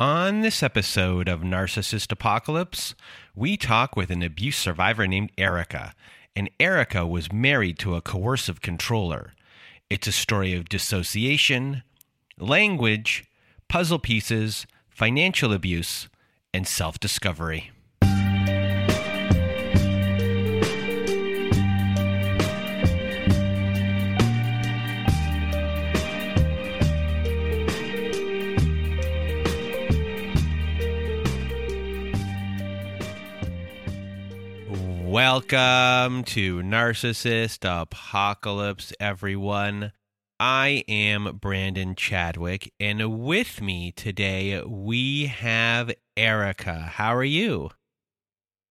On this episode of Narcissist Apocalypse, we talk with an abuse survivor named Erica. And Erica was married to a coercive controller. It's a story of dissociation, language, puzzle pieces, financial abuse, and self discovery. Welcome to Narcissist Apocalypse, everyone. I am Brandon Chadwick, and with me today we have Erica. How are you?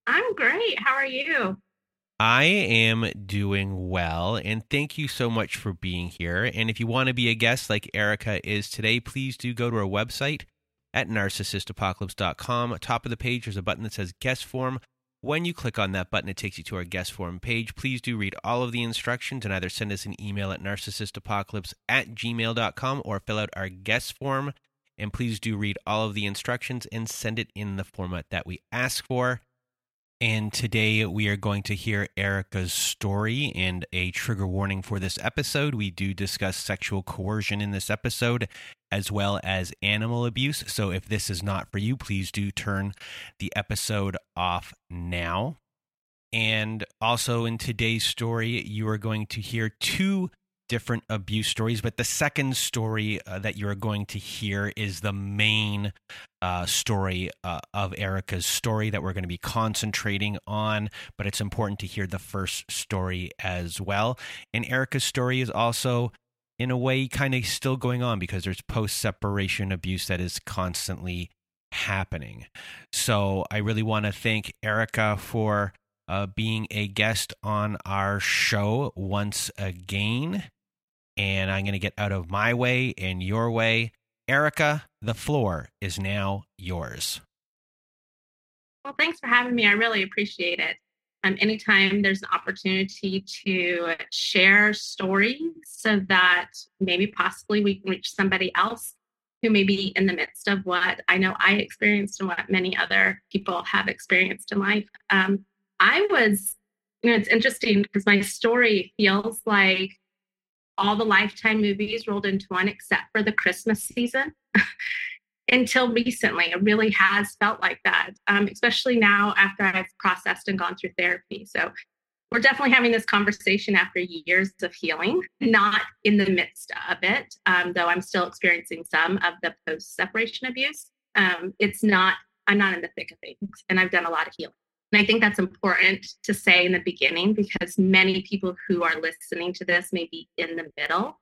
I'm great. How are you? I am doing well, and thank you so much for being here. And if you want to be a guest like Erica is today, please do go to our website at narcissistapocalypse.com. Top of the page, there's a button that says guest form. When you click on that button, it takes you to our guest form page. Please do read all of the instructions and either send us an email at narcissistapocalypse at gmail.com or fill out our guest form. And please do read all of the instructions and send it in the format that we ask for. And today we are going to hear Erica's story and a trigger warning for this episode. We do discuss sexual coercion in this episode as well as animal abuse. So if this is not for you, please do turn the episode off now. And also in today's story, you are going to hear two different abuse stories, but the second story uh, that you're going to hear is the main uh, story uh, of Erica's story that we're going to be concentrating on. But it's important to hear the first story as well. And Erica's story is also, in a way, kind of still going on because there's post separation abuse that is constantly happening. So I really want to thank Erica for. Uh, being a guest on our show once again and I'm going to get out of my way and your way. Erica, the floor is now yours. Well, thanks for having me. I really appreciate it. Um, anytime there's an opportunity to share stories so that maybe possibly we can reach somebody else who may be in the midst of what I know I experienced and what many other people have experienced in life. Um, I was, you know, it's interesting because my story feels like all the Lifetime movies rolled into one except for the Christmas season. Until recently, it really has felt like that, um, especially now after I've processed and gone through therapy. So, we're definitely having this conversation after years of healing, not in the midst of it, um, though I'm still experiencing some of the post separation abuse. Um, it's not, I'm not in the thick of things, and I've done a lot of healing. And I think that's important to say in the beginning because many people who are listening to this may be in the middle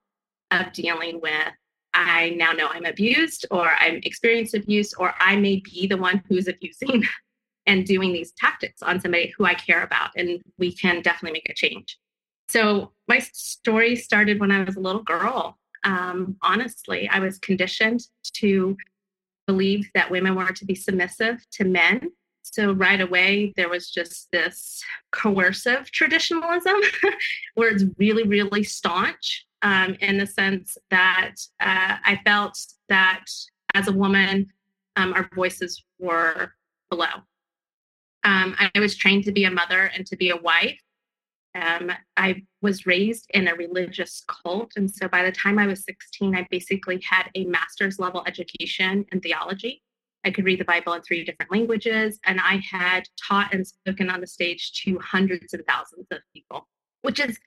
of dealing with I now know I'm abused or I'm experiencing abuse or I may be the one who's abusing and doing these tactics on somebody who I care about and we can definitely make a change. So my story started when I was a little girl. Um, honestly, I was conditioned to believe that women were to be submissive to men so right away, there was just this coercive traditionalism where it's really, really staunch um, in the sense that uh, I felt that as a woman, um, our voices were below. Um, I was trained to be a mother and to be a wife. Um, I was raised in a religious cult. And so by the time I was 16, I basically had a master's level education in theology. I could read the Bible in three different languages, and I had taught and spoken on the stage to hundreds and thousands of people, which is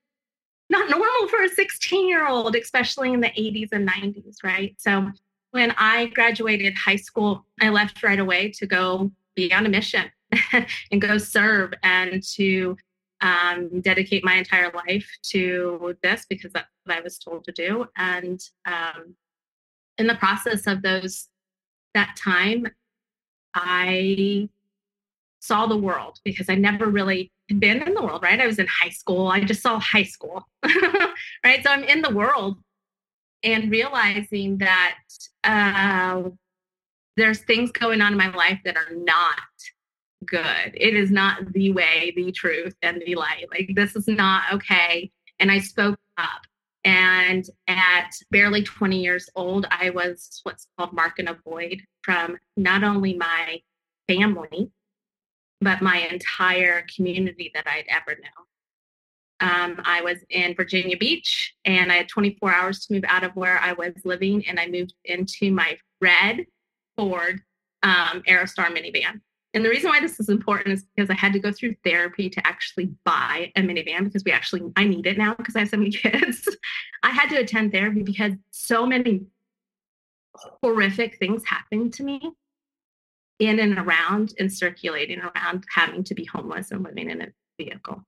not normal for a 16 year old, especially in the 80s and 90s, right? So when I graduated high school, I left right away to go be on a mission and go serve and to um, dedicate my entire life to this because that's what I was told to do. And um, in the process of those that time, I saw the world because I never really had been in the world, right? I was in high school. I just saw high school, right? So I'm in the world and realizing that uh, there's things going on in my life that are not good. It is not the way, the truth, and the light. Like, this is not okay. And I spoke up. And at barely 20 years old, I was what's called marked and avoid from not only my family, but my entire community that I'd ever known. Um, I was in Virginia Beach and I had 24 hours to move out of where I was living, and I moved into my red Ford um, Aerostar minivan. And the reason why this is important is because I had to go through therapy to actually buy a minivan because we actually, I need it now because I have so many kids. I had to attend therapy because so many horrific things happened to me in and around and circulating around having to be homeless and living in a vehicle.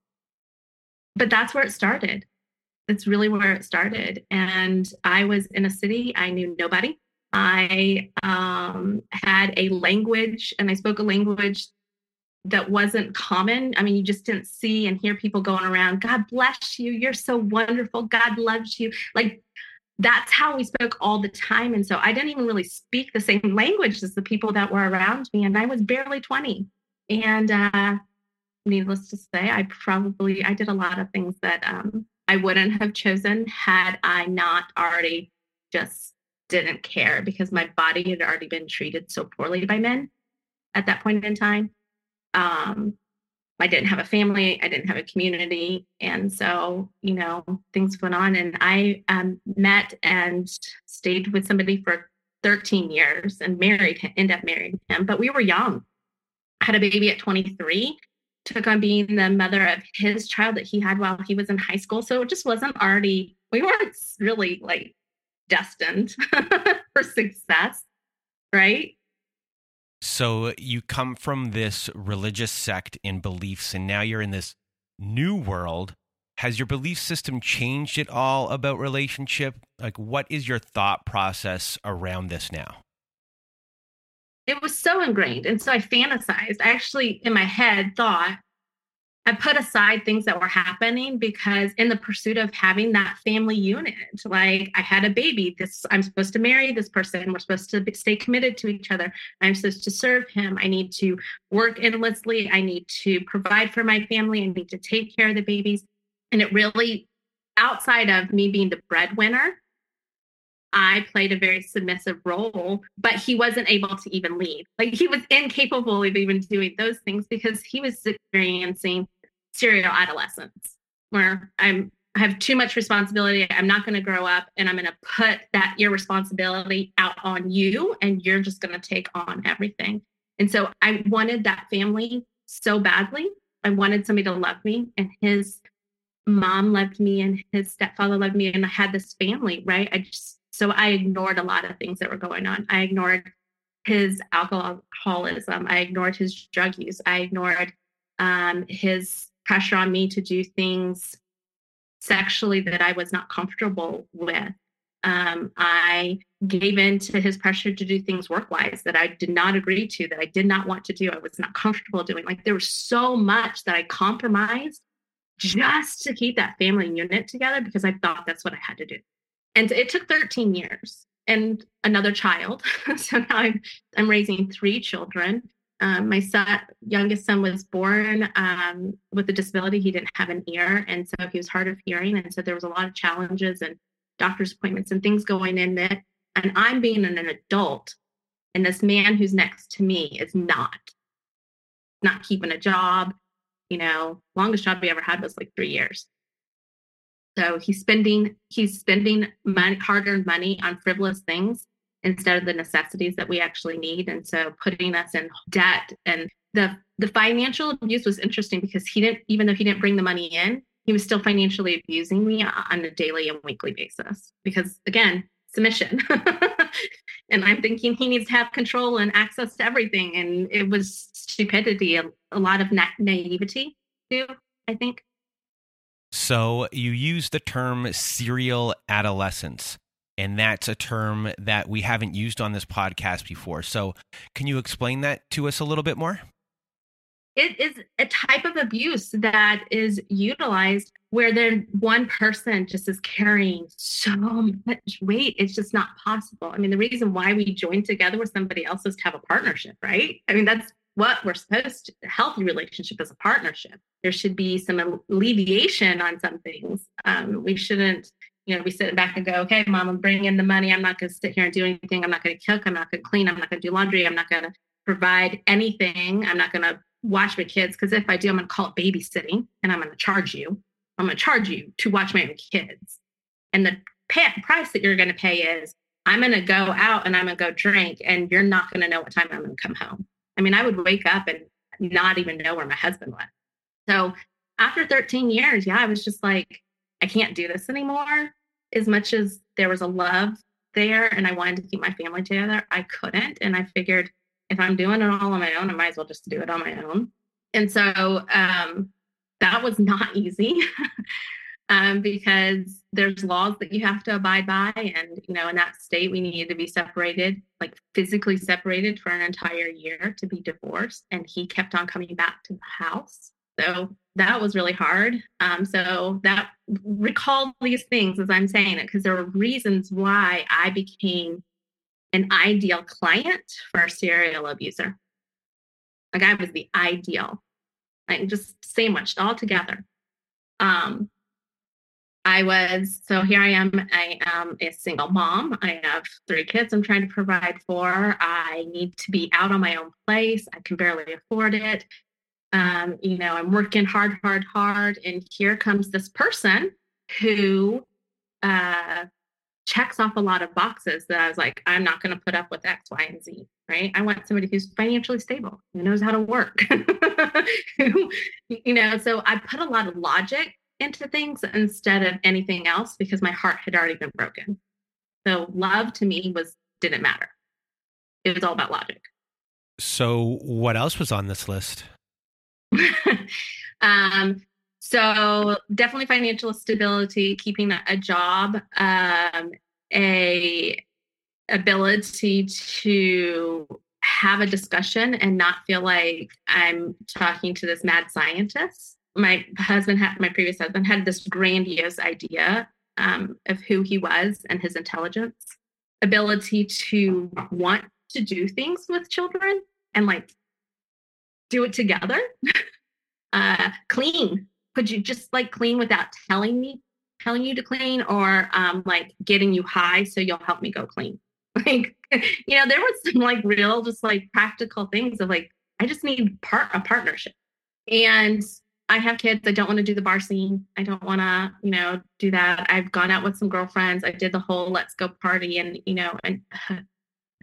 But that's where it started. That's really where it started. And I was in a city, I knew nobody. I um, had a language and I spoke a language that wasn't common. I mean, you just didn't see and hear people going around, God bless you. You're so wonderful. God loves you. Like that's how we spoke all the time. And so I didn't even really speak the same language as the people that were around me. And I was barely 20. And uh, needless to say, I probably I did a lot of things that um, I wouldn't have chosen had I not already just didn't care because my body had already been treated so poorly by men at that point in time. Um, I didn't have a family, I didn't have a community. And so, you know, things went on. And I um, met and stayed with somebody for 13 years and married, ended up marrying him. But we were young. Had a baby at 23, took on being the mother of his child that he had while he was in high school. So it just wasn't already, we weren't really like destined for success, right? So you come from this religious sect in beliefs, and now you're in this new world. Has your belief system changed at all about relationship? Like, what is your thought process around this now? It was so ingrained. And so I fantasized. I actually, in my head, thought I put aside things that were happening because in the pursuit of having that family unit, like I had a baby, this I'm supposed to marry this person, we're supposed to stay committed to each other. I'm supposed to serve him. I need to work endlessly. I need to provide for my family. I need to take care of the babies. And it really outside of me being the breadwinner, I played a very submissive role, but he wasn't able to even lead. Like he was incapable of even doing those things because he was experiencing serial adolescence where I'm I have too much responsibility. I'm not going to grow up and I'm going to put that irresponsibility out on you and you're just going to take on everything. And so I wanted that family so badly. I wanted somebody to love me and his mom loved me and his stepfather loved me and I had this family, right? I just so I ignored a lot of things that were going on. I ignored his alcoholism. I ignored his drug use. I ignored um, his pressure on me to do things sexually that I was not comfortable with. Um, I gave in to his pressure to do things work wise that I did not agree to, that I did not want to do, I was not comfortable doing. Like there was so much that I compromised just to keep that family unit together because I thought that's what I had to do. And it took 13 years and another child. so now I'm, I'm raising three children. Um, my son, youngest son was born um, with a disability. He didn't have an ear, and so he was hard of hearing. And so there was a lot of challenges and doctor's appointments and things going in it. And I'm being an adult, and this man who's next to me is not, not keeping a job. You know, longest job he ever had was like three years. So he's spending he's spending money, hard-earned money on frivolous things instead of the necessities that we actually need. And so putting us in debt and the the financial abuse was interesting because he didn't even though he didn't bring the money in, he was still financially abusing me on a daily and weekly basis. Because again, submission. and I'm thinking he needs to have control and access to everything. And it was stupidity, a, a lot of na- naivety too, I think. So you use the term serial adolescence, and that's a term that we haven't used on this podcast before. So can you explain that to us a little bit more? It is a type of abuse that is utilized where then one person just is carrying so much weight. It's just not possible. I mean, the reason why we join together with somebody else is to have a partnership, right? I mean, that's what we're supposed to a healthy relationship is a partnership there should be some alleviation on some things um, we shouldn't you know we sit back and go okay mom i'm bringing in the money. I'm not going to sit here and do anything. I'm not going to cook. I'm not going to clean. I'm not going to do laundry. I'm not going to provide anything. I'm not going to watch my kids. Because if i do i'm going to call it babysitting and i'm going to charge you. I'm going to charge you to watch my own kids. And the pay, price that you're going to pay is i'm going to go out and i'm going to go drink and you're not going to know what time i'm going to come home. I mean, I would wake up and not even know where my husband went. So after 13 years, yeah, I was just like, I can't do this anymore. As much as there was a love there and I wanted to keep my family together, I couldn't. And I figured if I'm doing it all on my own, I might as well just do it on my own. And so um, that was not easy. um, because there's laws that you have to abide by. And, you know, in that state, we needed to be separated, like physically separated for an entire year to be divorced. And he kept on coming back to the house. So that was really hard. Um, so that recall these things as I'm saying it, because there were reasons why I became an ideal client for a serial abuser. Like I was the ideal, like just sandwiched all together. Um, I was, so here I am. I am a single mom. I have three kids I'm trying to provide for. I need to be out on my own place. I can barely afford it. Um, you know, I'm working hard, hard, hard. And here comes this person who uh, checks off a lot of boxes that I was like, I'm not going to put up with X, Y, and Z, right? I want somebody who's financially stable, who knows how to work, you know, so I put a lot of logic into things instead of anything else because my heart had already been broken. So love to me was didn't matter. It was all about logic. So what else was on this list? um, so definitely financial stability, keeping a job, um, a ability to have a discussion and not feel like I'm talking to this mad scientist. My husband had my previous husband had this grandiose idea um, of who he was and his intelligence ability to want to do things with children and like do it together uh clean could you just like clean without telling me telling you to clean or um like getting you high so you'll help me go clean like you know there was some like real just like practical things of like i just need part a partnership and I have kids. I don't want to do the bar scene. I don't want to, you know, do that. I've gone out with some girlfriends. I did the whole let's go party and, you know, and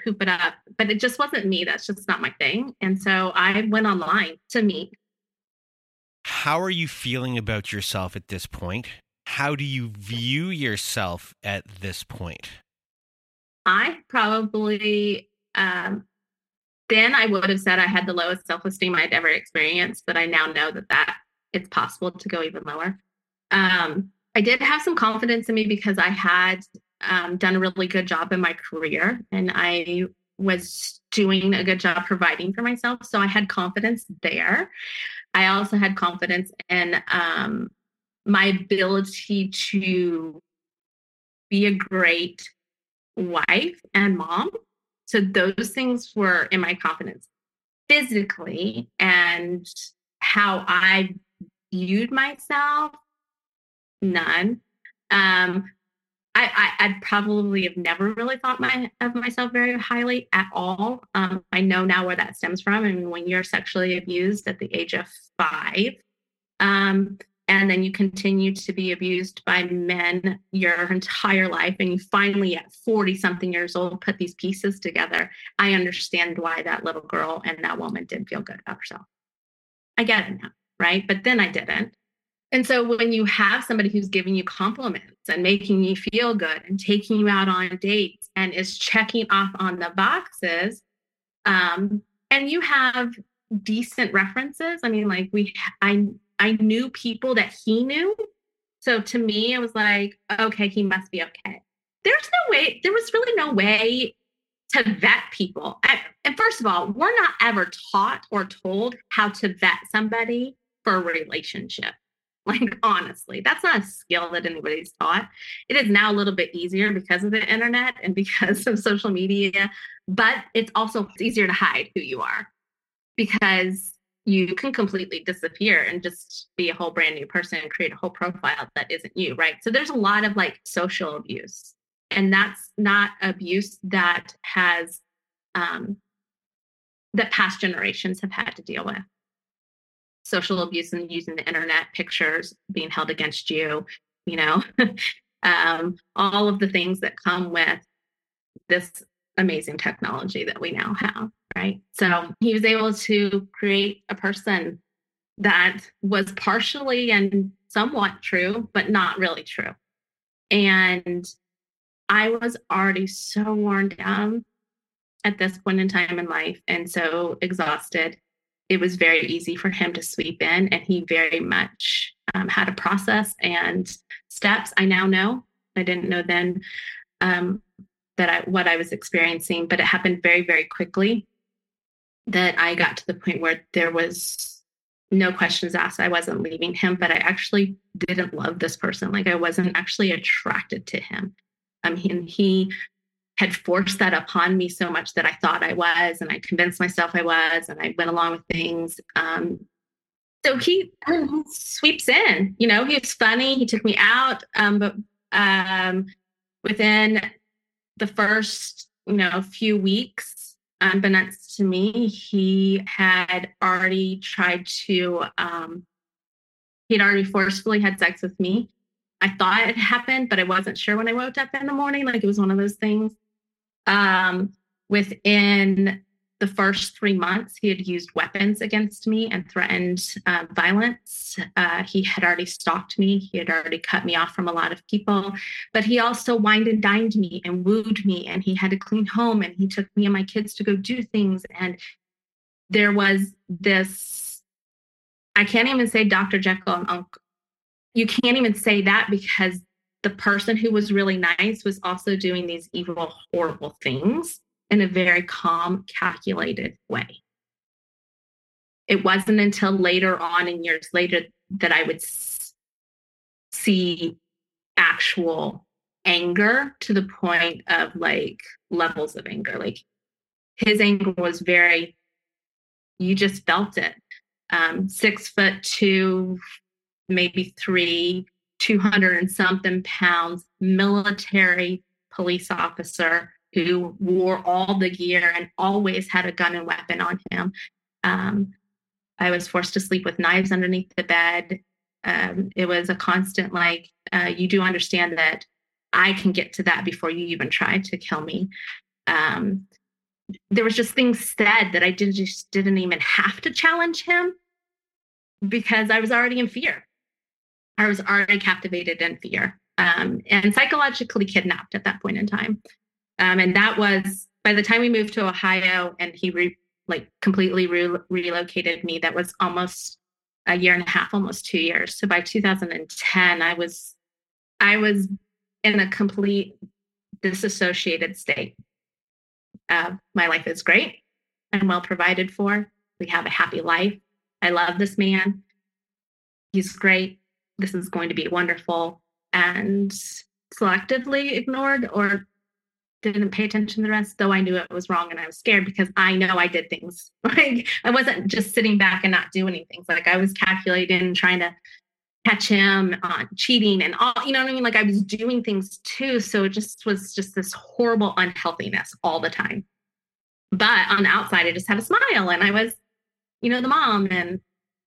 hoop it up. But it just wasn't me. That's just not my thing. And so I went online to meet. How are you feeling about yourself at this point? How do you view yourself at this point? I probably um, then I would have said I had the lowest self esteem I'd ever experienced, but I now know that that it's possible to go even lower. Um, I did have some confidence in me because I had um, done a really good job in my career and I was doing a good job providing for myself. So I had confidence there. I also had confidence in um, my ability to be a great wife and mom. So those things were in my confidence physically and how I viewed myself, none. Um, I, I, I probably have never really thought my of myself very highly at all. Um, I know now where that stems from. I mean, when you're sexually abused at the age of five, um, and then you continue to be abused by men your entire life and you finally at 40 something years old put these pieces together i understand why that little girl and that woman didn't feel good about herself i get it now right but then i didn't and so when you have somebody who's giving you compliments and making you feel good and taking you out on dates and is checking off on the boxes um, and you have decent references i mean like we i I knew people that he knew. So to me, it was like, okay, he must be okay. There's no way, there was really no way to vet people. And first of all, we're not ever taught or told how to vet somebody for a relationship. Like, honestly, that's not a skill that anybody's taught. It is now a little bit easier because of the internet and because of social media, but it's also easier to hide who you are because you can completely disappear and just be a whole brand new person and create a whole profile that isn't you, right? So there's a lot of like social abuse, and that's not abuse that has um, that past generations have had to deal with. Social abuse and using the internet, pictures being held against you, you know, um, all of the things that come with this amazing technology that we now have right? So he was able to create a person that was partially and somewhat true, but not really true. And I was already so worn down at this point in time in life and so exhausted. It was very easy for him to sweep in, and he very much um, had a process and steps. I now know. I didn't know then um, that I, what I was experiencing, but it happened very, very quickly that I got to the point where there was no questions asked. I wasn't leaving him, but I actually didn't love this person. Like I wasn't actually attracted to him. I mean, he had forced that upon me so much that I thought I was, and I convinced myself I was, and I went along with things. Um, so he, sweeps in. You know, he was funny. He took me out, um, but um, within the first, you know, few weeks, unbeknownst to me, he had already tried to, um, he'd already forcefully had sex with me. I thought it happened, but I wasn't sure when I woke up in the morning. Like it was one of those things. Um, within the first three months, he had used weapons against me and threatened uh, violence. Uh, he had already stalked me. He had already cut me off from a lot of people. But he also wined and dined me and wooed me. And he had a clean home and he took me and my kids to go do things. And there was this I can't even say Dr. Jekyll and Uncle. You can't even say that because the person who was really nice was also doing these evil, horrible things in a very calm, calculated way. It wasn't until later on and years later that I would see actual anger to the point of like levels of anger. Like his anger was very, you just felt it. Um, six foot two, maybe three, 200 and something pounds, military police officer who wore all the gear and always had a gun and weapon on him. Um, I was forced to sleep with knives underneath the bed. Um, it was a constant, like, uh, you do understand that I can get to that before you even try to kill me. Um, there was just things said that I didn't just didn't even have to challenge him because I was already in fear. I was already captivated in fear um, and psychologically kidnapped at that point in time. Um, and that was by the time we moved to Ohio and he re, like completely re- relocated me, that was almost a year and a half, almost two years. So by 2010, I was, I was in a complete disassociated state. Uh, my life is great. I'm well provided for. We have a happy life. I love this man. He's great. This is going to be wonderful. And selectively ignored or didn't pay attention to the rest, though I knew it was wrong and I was scared because I know I did things. Like I wasn't just sitting back and not doing anything. Like I was calculating trying to catch him on cheating and all, you know what I mean? Like I was doing things too. So it just was just this horrible unhealthiness all the time. But on the outside, I just had a smile and I was, you know, the mom and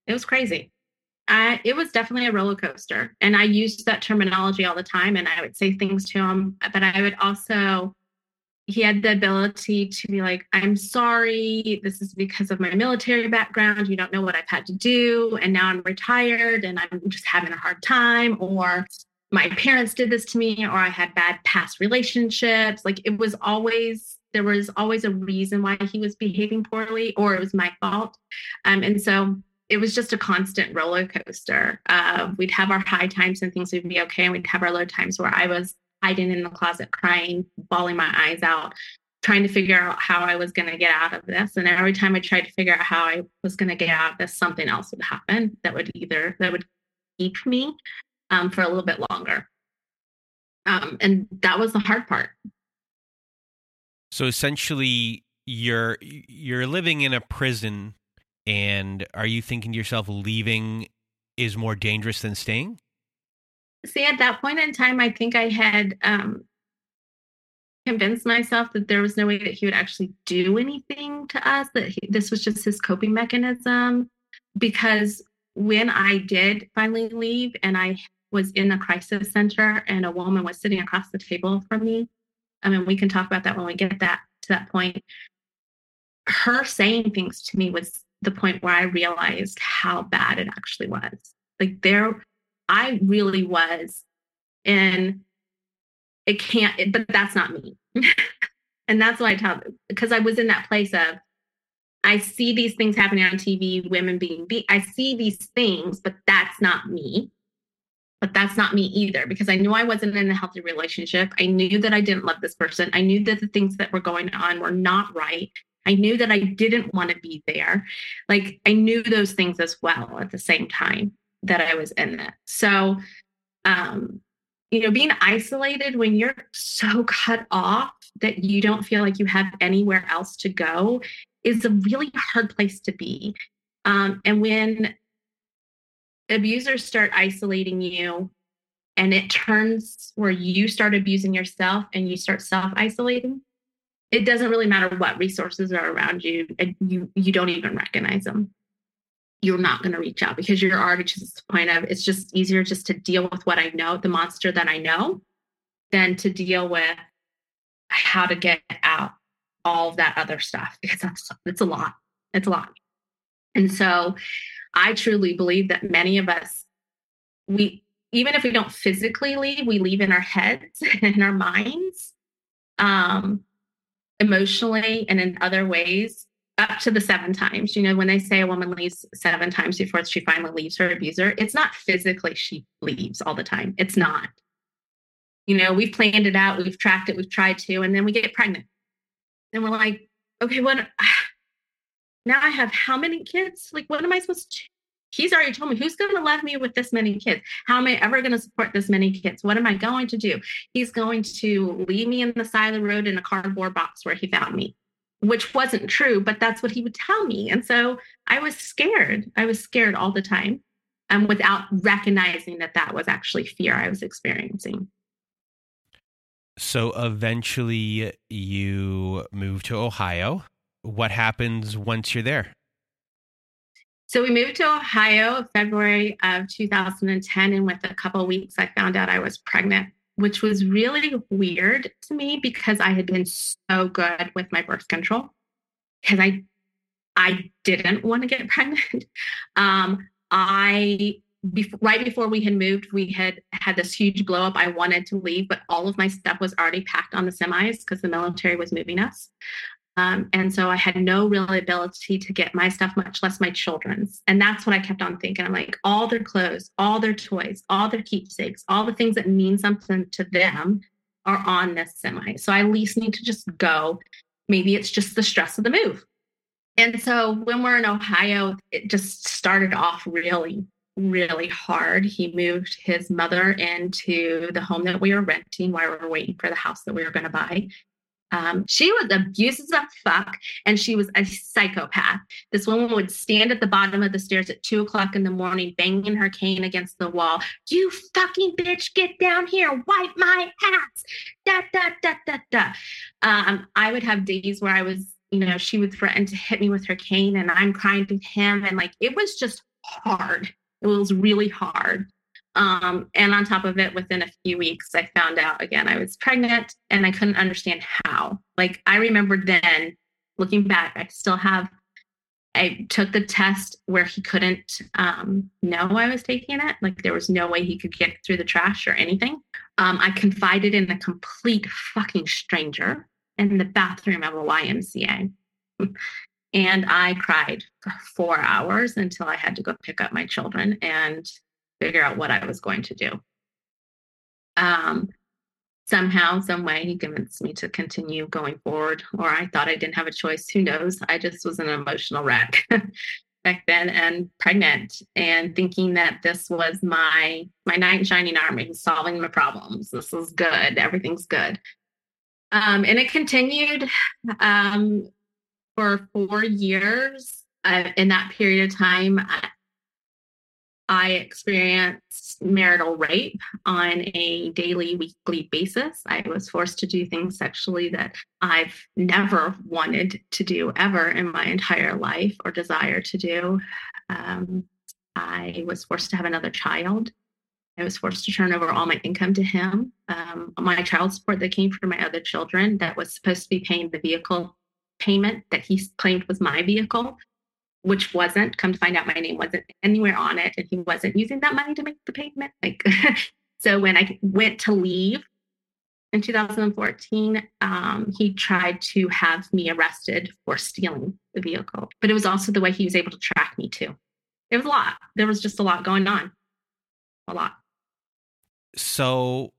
it was crazy. I, it was definitely a roller coaster. And I used that terminology all the time. And I would say things to him, but I would also, he had the ability to be like, I'm sorry. This is because of my military background. You don't know what I've had to do. And now I'm retired and I'm just having a hard time. Or my parents did this to me, or I had bad past relationships. Like it was always, there was always a reason why he was behaving poorly, or it was my fault. Um, and so, it was just a constant roller coaster. Uh, we'd have our high times and things would be okay, and we'd have our low times where I was hiding in the closet, crying, bawling my eyes out, trying to figure out how I was going to get out of this. And every time I tried to figure out how I was going to get out of this, something else would happen that would either that would keep me um, for a little bit longer. Um, and that was the hard part. So essentially, you're you're living in a prison and are you thinking to yourself, leaving is more dangerous than staying? See, at that point in time, I think I had um, convinced myself that there was no way that he would actually do anything to us, that he, this was just his coping mechanism. Because when I did finally leave and I was in the crisis center and a woman was sitting across the table from me, I mean, we can talk about that when we get that to that point. Her saying things to me was the point where I realized how bad it actually was. Like there, I really was in it can't, it, but that's not me. and that's why I tell because I was in that place of I see these things happening on TV, women being beat. I see these things, but that's not me. But that's not me either because I knew I wasn't in a healthy relationship. I knew that I didn't love this person. I knew that the things that were going on were not right. I knew that I didn't want to be there. Like I knew those things as well at the same time that I was in it. So, um, you know, being isolated when you're so cut off that you don't feel like you have anywhere else to go is a really hard place to be. Um, and when abusers start isolating you and it turns where you start abusing yourself and you start self isolating, it doesn't really matter what resources are around you and you you don't even recognize them. You're not going to reach out because you're already to this point of it's just easier just to deal with what i know the monster that i know than to deal with how to get out all of that other stuff because that's it's a lot. It's a lot. And so i truly believe that many of us we even if we don't physically leave we leave in our heads and in our minds um emotionally and in other ways up to the seven times. You know, when they say a woman leaves seven times before she finally leaves her abuser, it's not physically she leaves all the time. It's not. You know, we've planned it out, we've tracked it, we've tried to, and then we get pregnant. And we're like, okay, what now I have how many kids? Like, what am I supposed to He's already told me who's going to love me with this many kids. How am I ever going to support this many kids? What am I going to do? He's going to leave me in the side of the road in a cardboard box where he found me, which wasn't true, but that's what he would tell me. And so I was scared. I was scared all the time um, without recognizing that that was actually fear I was experiencing. So eventually you move to Ohio. What happens once you're there? So we moved to Ohio February of 2010. And with a couple weeks, I found out I was pregnant, which was really weird to me because I had been so good with my birth control because I I didn't want to get pregnant. Um, I right before we had moved, we had had this huge blow up. I wanted to leave, but all of my stuff was already packed on the semis because the military was moving us. Um, and so I had no real ability to get my stuff, much less my children's. And that's what I kept on thinking. I'm like, all their clothes, all their toys, all their keepsakes, all the things that mean something to them are on this semi. So I at least need to just go. Maybe it's just the stress of the move. And so when we're in Ohio, it just started off really, really hard. He moved his mother into the home that we were renting while we were waiting for the house that we were going to buy. Um, she was abusive as fuck and she was a psychopath. This woman would stand at the bottom of the stairs at two o'clock in the morning, banging her cane against the wall. You fucking bitch, get down here, wipe my ass. Da, da, da, da, da. Um, I would have days where I was, you know, she would threaten to hit me with her cane and I'm crying to him. And like, it was just hard. It was really hard. Um, and on top of it, within a few weeks, I found out again I was pregnant and I couldn't understand how. Like, I remember then looking back, I still have, I took the test where he couldn't um, know I was taking it. Like, there was no way he could get through the trash or anything. Um, I confided in a complete fucking stranger in the bathroom of a YMCA. and I cried for four hours until I had to go pick up my children and figure out what I was going to do. Um, somehow, some way, he convinced me to continue going forward, or I thought I didn't have a choice. Who knows? I just was an emotional wreck back then and pregnant and thinking that this was my my knight in shining armor solving my problems this is good everything's good um, and it continued um, for four years uh, in that period of time experienced marital rape on a daily, weekly basis. I was forced to do things sexually that I've never wanted to do ever in my entire life or desire to do. Um, I was forced to have another child. I was forced to turn over all my income to him. Um, my child support that came from my other children that was supposed to be paying the vehicle payment that he claimed was my vehicle which wasn't come to find out my name wasn't anywhere on it and he wasn't using that money to make the payment like so when i went to leave in 2014 um, he tried to have me arrested for stealing the vehicle but it was also the way he was able to track me too. It was a lot. There was just a lot going on. A lot. So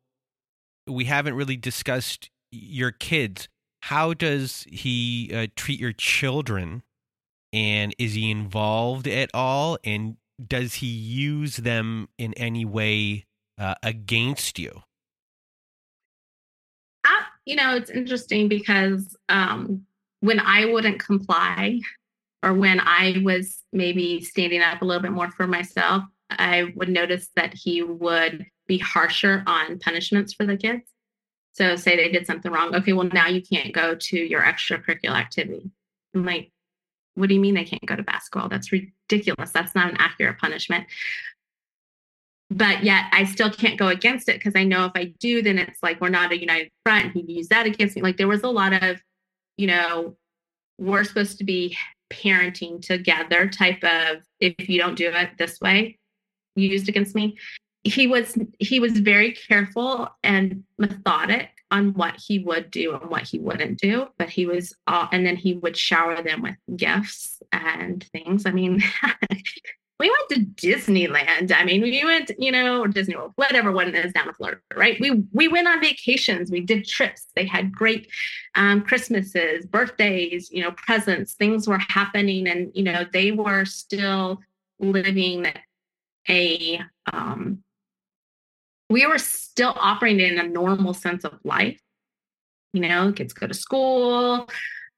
we haven't really discussed your kids. How does he uh, treat your children and is he involved at all? And does he use them in any way uh, against you? Uh, you know it's interesting because um, when i wouldn't comply or when i was maybe standing up a little bit more for myself i would notice that he would be harsher on punishments for the kids. So say they did something wrong okay well now you can't go to your extracurricular activity. I'm like what do you mean they can't go to basketball? That's ridiculous. That's not an accurate punishment. But yet I still can't go against it because I know if I do, then it's like we're not a united front. He'd use that against me. Like there was a lot of, you know, we're supposed to be parenting together type of if you don't do it this way used against me he was he was very careful and methodic on what he would do and what he wouldn't do but he was all and then he would shower them with gifts and things. I mean we went to disneyland. I mean we went you know disney world whatever one is down in florida right? We we went on vacations. We did trips. They had great um, christmases birthdays you know presents. Things were happening and you know they were still living a um, we were still operating in a normal sense of life. You know, kids go to school,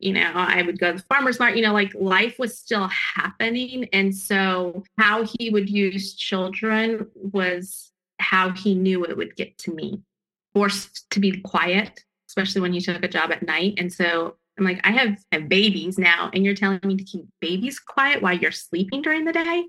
you know, I would go to the farmer's market, you know, like life was still happening. And so how he would use children was how he knew it would get to me, forced to be quiet, especially when he took a job at night. And so I'm like, I have, have babies now, and you're telling me to keep babies quiet while you're sleeping during the day?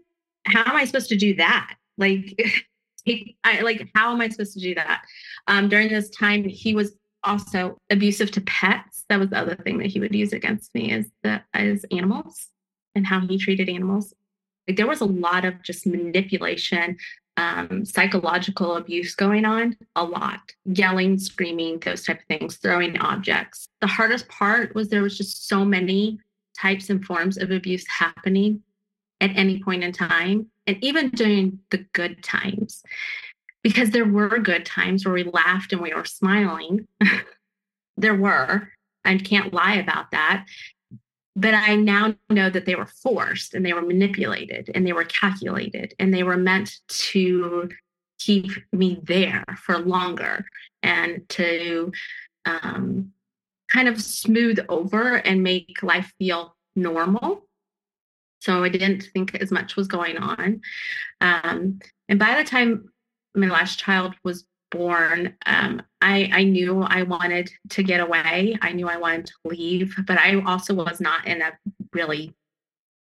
How am I supposed to do that? Like, he, I, like, how am I supposed to do that? Um, during this time, he was also abusive to pets. That was the other thing that he would use against me is the as animals and how he treated animals. Like there was a lot of just manipulation, um, psychological abuse going on. A lot, yelling, screaming, those type of things, throwing objects. The hardest part was there was just so many types and forms of abuse happening at any point in time and even during the good times. Because there were good times where we laughed and we were smiling. There were. I can't lie about that. But i now know that they were forced and they were manipulated and they were calculated and they were meant to keep me there for longer and to um, kind of smooth over and make life feel normal so I didn't think as much was going on. Um, and by the time my last child was born, um, I, I knew I wanted to get away. I knew I wanted to leave, but I also was not in a really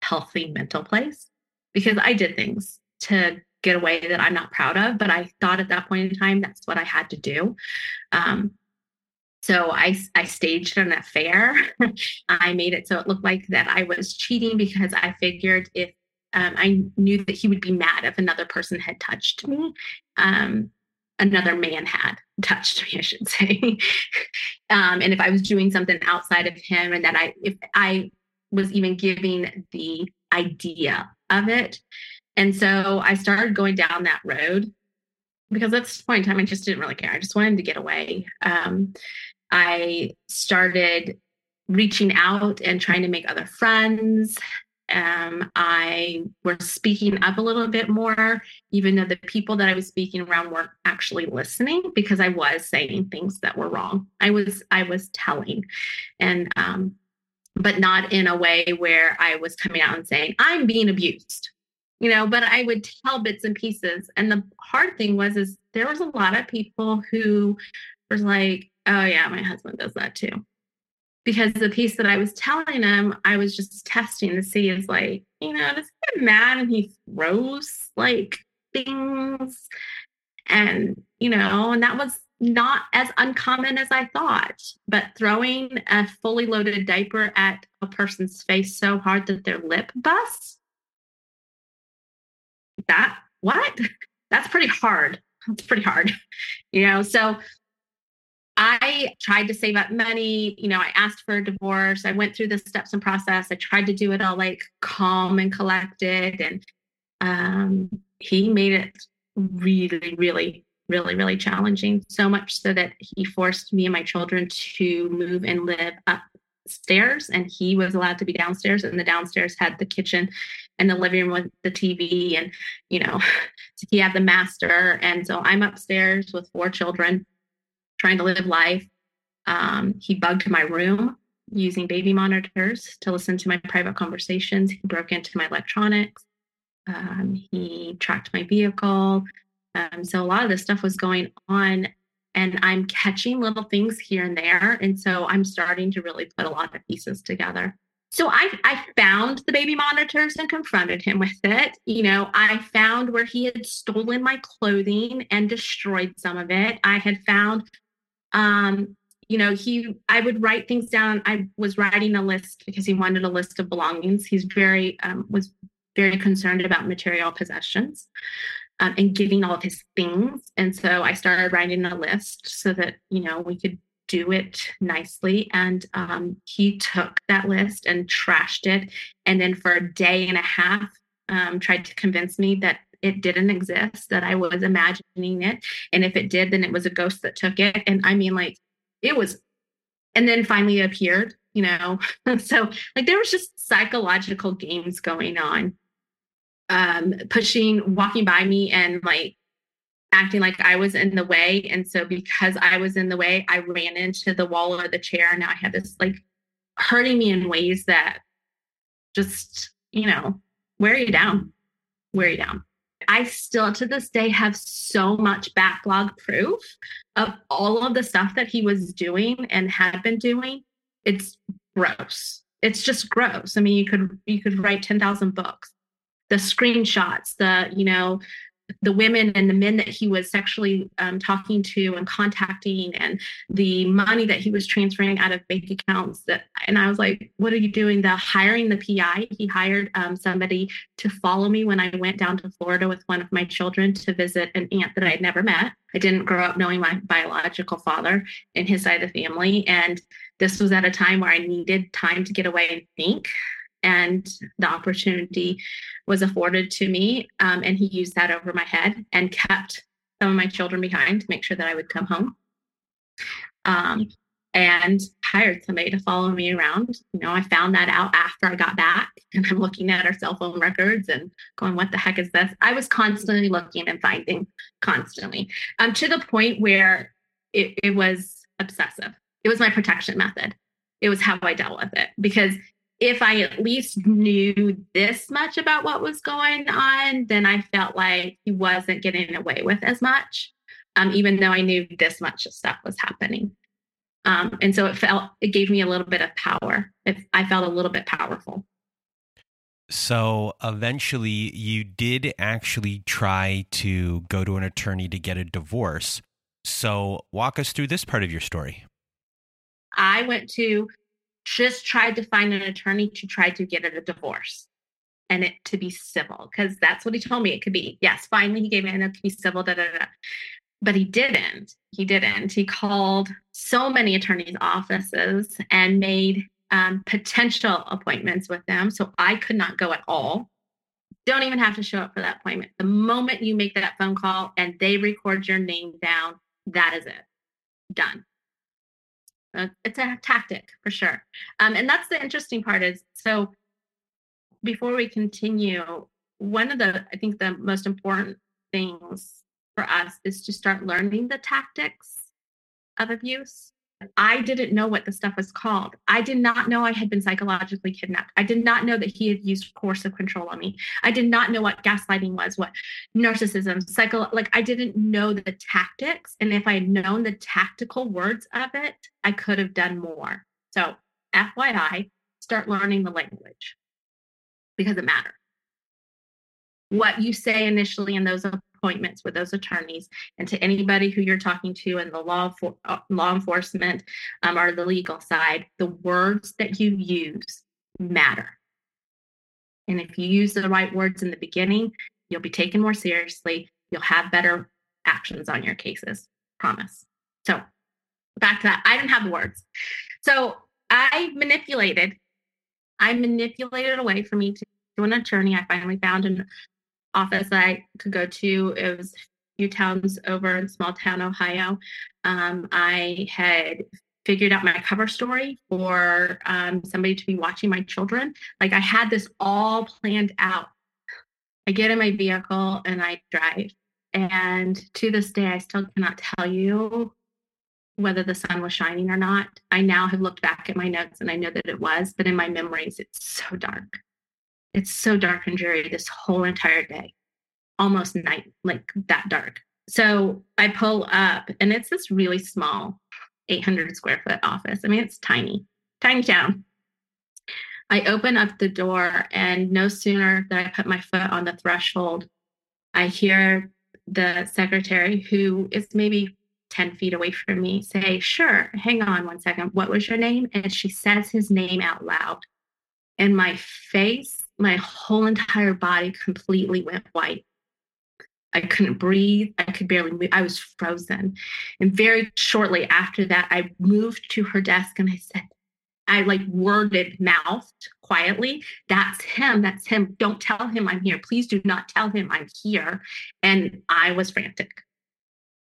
healthy mental place because I did things to get away that I'm not proud of. But I thought at that point in time, that's what I had to do. Um, so I, I staged an affair. I made it so it looked like that I was cheating because I figured if um, I knew that he would be mad if another person had touched me. Um, another man had touched me, I should say. um, and if I was doing something outside of him, and that I, if I was even giving the idea of it. And so I started going down that road because at this point in time, I just didn't really care. I just wanted to get away. Um, I started reaching out and trying to make other friends. Um, I was speaking up a little bit more, even though the people that I was speaking around weren't actually listening because I was saying things that were wrong. I was I was telling, and um, but not in a way where I was coming out and saying I'm being abused, you know. But I would tell bits and pieces, and the hard thing was is there was a lot of people who was like, "Oh yeah, my husband does that too." because the piece that I was telling him, I was just testing to see is like, you know, does he get mad and he throws like things? And, you know, and that was not as uncommon as I thought. But throwing a fully loaded diaper at a person's face so hard that their lip busts, that, what? That's pretty hard. That's pretty hard, you know? So I tried to save up money. You know, I asked for a divorce. I went through the steps and process. I tried to do it all like calm and collected. And um, he made it really, really, really, really challenging. So much so that he forced me and my children to move and live upstairs. And he was allowed to be downstairs. And the downstairs had the kitchen and the living room with the TV. And, you know, he had the master. And so I'm upstairs with four children trying to live life. Um, he bugged my room using baby monitors to listen to my private conversations. He broke into my electronics. Um, he tracked my vehicle. Um, so a lot of this stuff was going on, and I'm catching little things here and there. And so I'm starting to really put a lot of pieces together. So I, I found the baby monitors and confronted him with it. You know, I found where he had stolen my clothing and destroyed some of it. I had found um, you know, he, I would write things down. I was writing a list because he wanted a list of belongings. He's very, um, was very concerned about material possessions um, and giving all of his things. And so I started writing a list so that, you know, we could do it nicely. And um, he took that list and trashed it. And then for a day and a half, um, tried to convince me that it didn't exist, that I was imagining it. And if it did, then it was a ghost that took it. And I mean, like, it was, and then finally appeared, you know? so, like, there was just psychological games going on, um, pushing, walking by me and like acting like I was in the way. And so, because I was in the way, I ran into the wall or the chair. And now I had this like hurting me in ways that just, you know, wear you down, wear you down. I still to this day have so much backlog proof of all of the stuff that he was doing and had been doing. It's gross. It's just gross. I mean, you could you could write 10,000 books. The screenshots, the, you know, the women and the men that he was sexually um, talking to and contacting and the money that he was transferring out of bank accounts that and i was like what are you doing? The hiring the pi he hired um, somebody to follow me when i went down to florida with one of my children to visit an aunt that i'd never met. I didn't grow up knowing my biological father and his side of the family and this was at a time where i needed time to get away and think and the opportunity was afforded to me. Um, and he used that over my head and kept some of my children behind to make sure that I would come home. Um, and hired somebody to follow me around. You know, I found that out after I got back and I'm looking at our cell phone records and going, what the heck is this? I was constantly looking and finding constantly um, to the point where it, it was obsessive. It was my protection method. It was how I dealt with it because if I at least knew this much about what was going on, then I felt like he wasn't getting away with as much, um, even though I knew this much stuff was happening. Um, and so it felt, it gave me a little bit of power. It, I felt a little bit powerful. So eventually, you did actually try to go to an attorney to get a divorce. So, walk us through this part of your story. I went to just tried to find an attorney to try to get a divorce and it to be civil because that's what he told me it could be. Yes, finally he gave me it to be civil, da, da, da. But he didn't. He didn't. He called so many attorneys' offices and made um, potential appointments with them. So I could not go at all. Don't even have to show up for that appointment. The moment you make that phone call and they record your name down, that is it. Done. It's a tactic for sure. Um, and that's the interesting part is so before we continue, one of the, I think the most important things for us is to start learning the tactics of abuse. I didn't know what the stuff was called. I did not know I had been psychologically kidnapped. I did not know that he had used coercive control on me. I did not know what gaslighting was, what narcissism, psycho like I didn't know the tactics. And if I had known the tactical words of it, I could have done more. So FYI, start learning the language because it matters. What you say initially in those appointments with those attorneys and to anybody who you're talking to in the law for, uh, law enforcement um, or the legal side, the words that you use matter. And if you use the right words in the beginning, you'll be taken more seriously. You'll have better actions on your cases. Promise. So back to that. I didn't have the words. So I manipulated. I manipulated a way for me to, an attorney. I finally found an office I could go to. It was a few towns over in small town Ohio. Um, I had figured out my cover story for um, somebody to be watching my children. Like I had this all planned out. I get in my vehicle and I drive. And to this day, I still cannot tell you whether the sun was shining or not. I now have looked back at my notes and I know that it was, but in my memories, it's so dark. It's so dark and dreary this whole entire day, almost night, like that dark. So I pull up, and it's this really small 800 square foot office. I mean, it's tiny, tiny town. I open up the door, and no sooner than I put my foot on the threshold, I hear the secretary, who is maybe 10 feet away from me, say, Sure, hang on one second. What was your name? And she says his name out loud. And my face my whole entire body completely went white. I couldn't breathe. I could barely move. I was frozen. And very shortly after that, I moved to her desk and I said, I like worded mouthed quietly, that's him. That's him. Don't tell him I'm here. Please do not tell him I'm here. And I was frantic.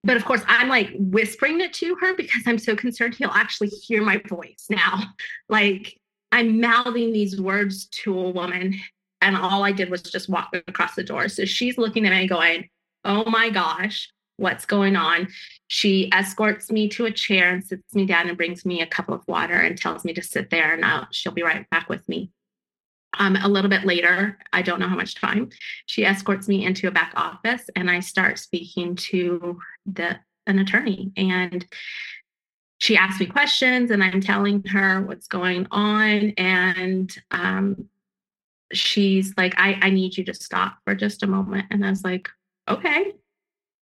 But of course, I'm like whispering it to her because I'm so concerned he'll actually hear my voice now. Like, I'm mouthing these words to a woman, and all I did was just walk across the door. So she's looking at me going, Oh my gosh, what's going on? She escorts me to a chair and sits me down and brings me a cup of water and tells me to sit there and I'll, she'll be right back with me. Um, a little bit later, I don't know how much time, she escorts me into a back office and I start speaking to the an attorney. And she asks me questions and I'm telling her what's going on. And um, she's like, I, I need you to stop for just a moment. And I was like, okay,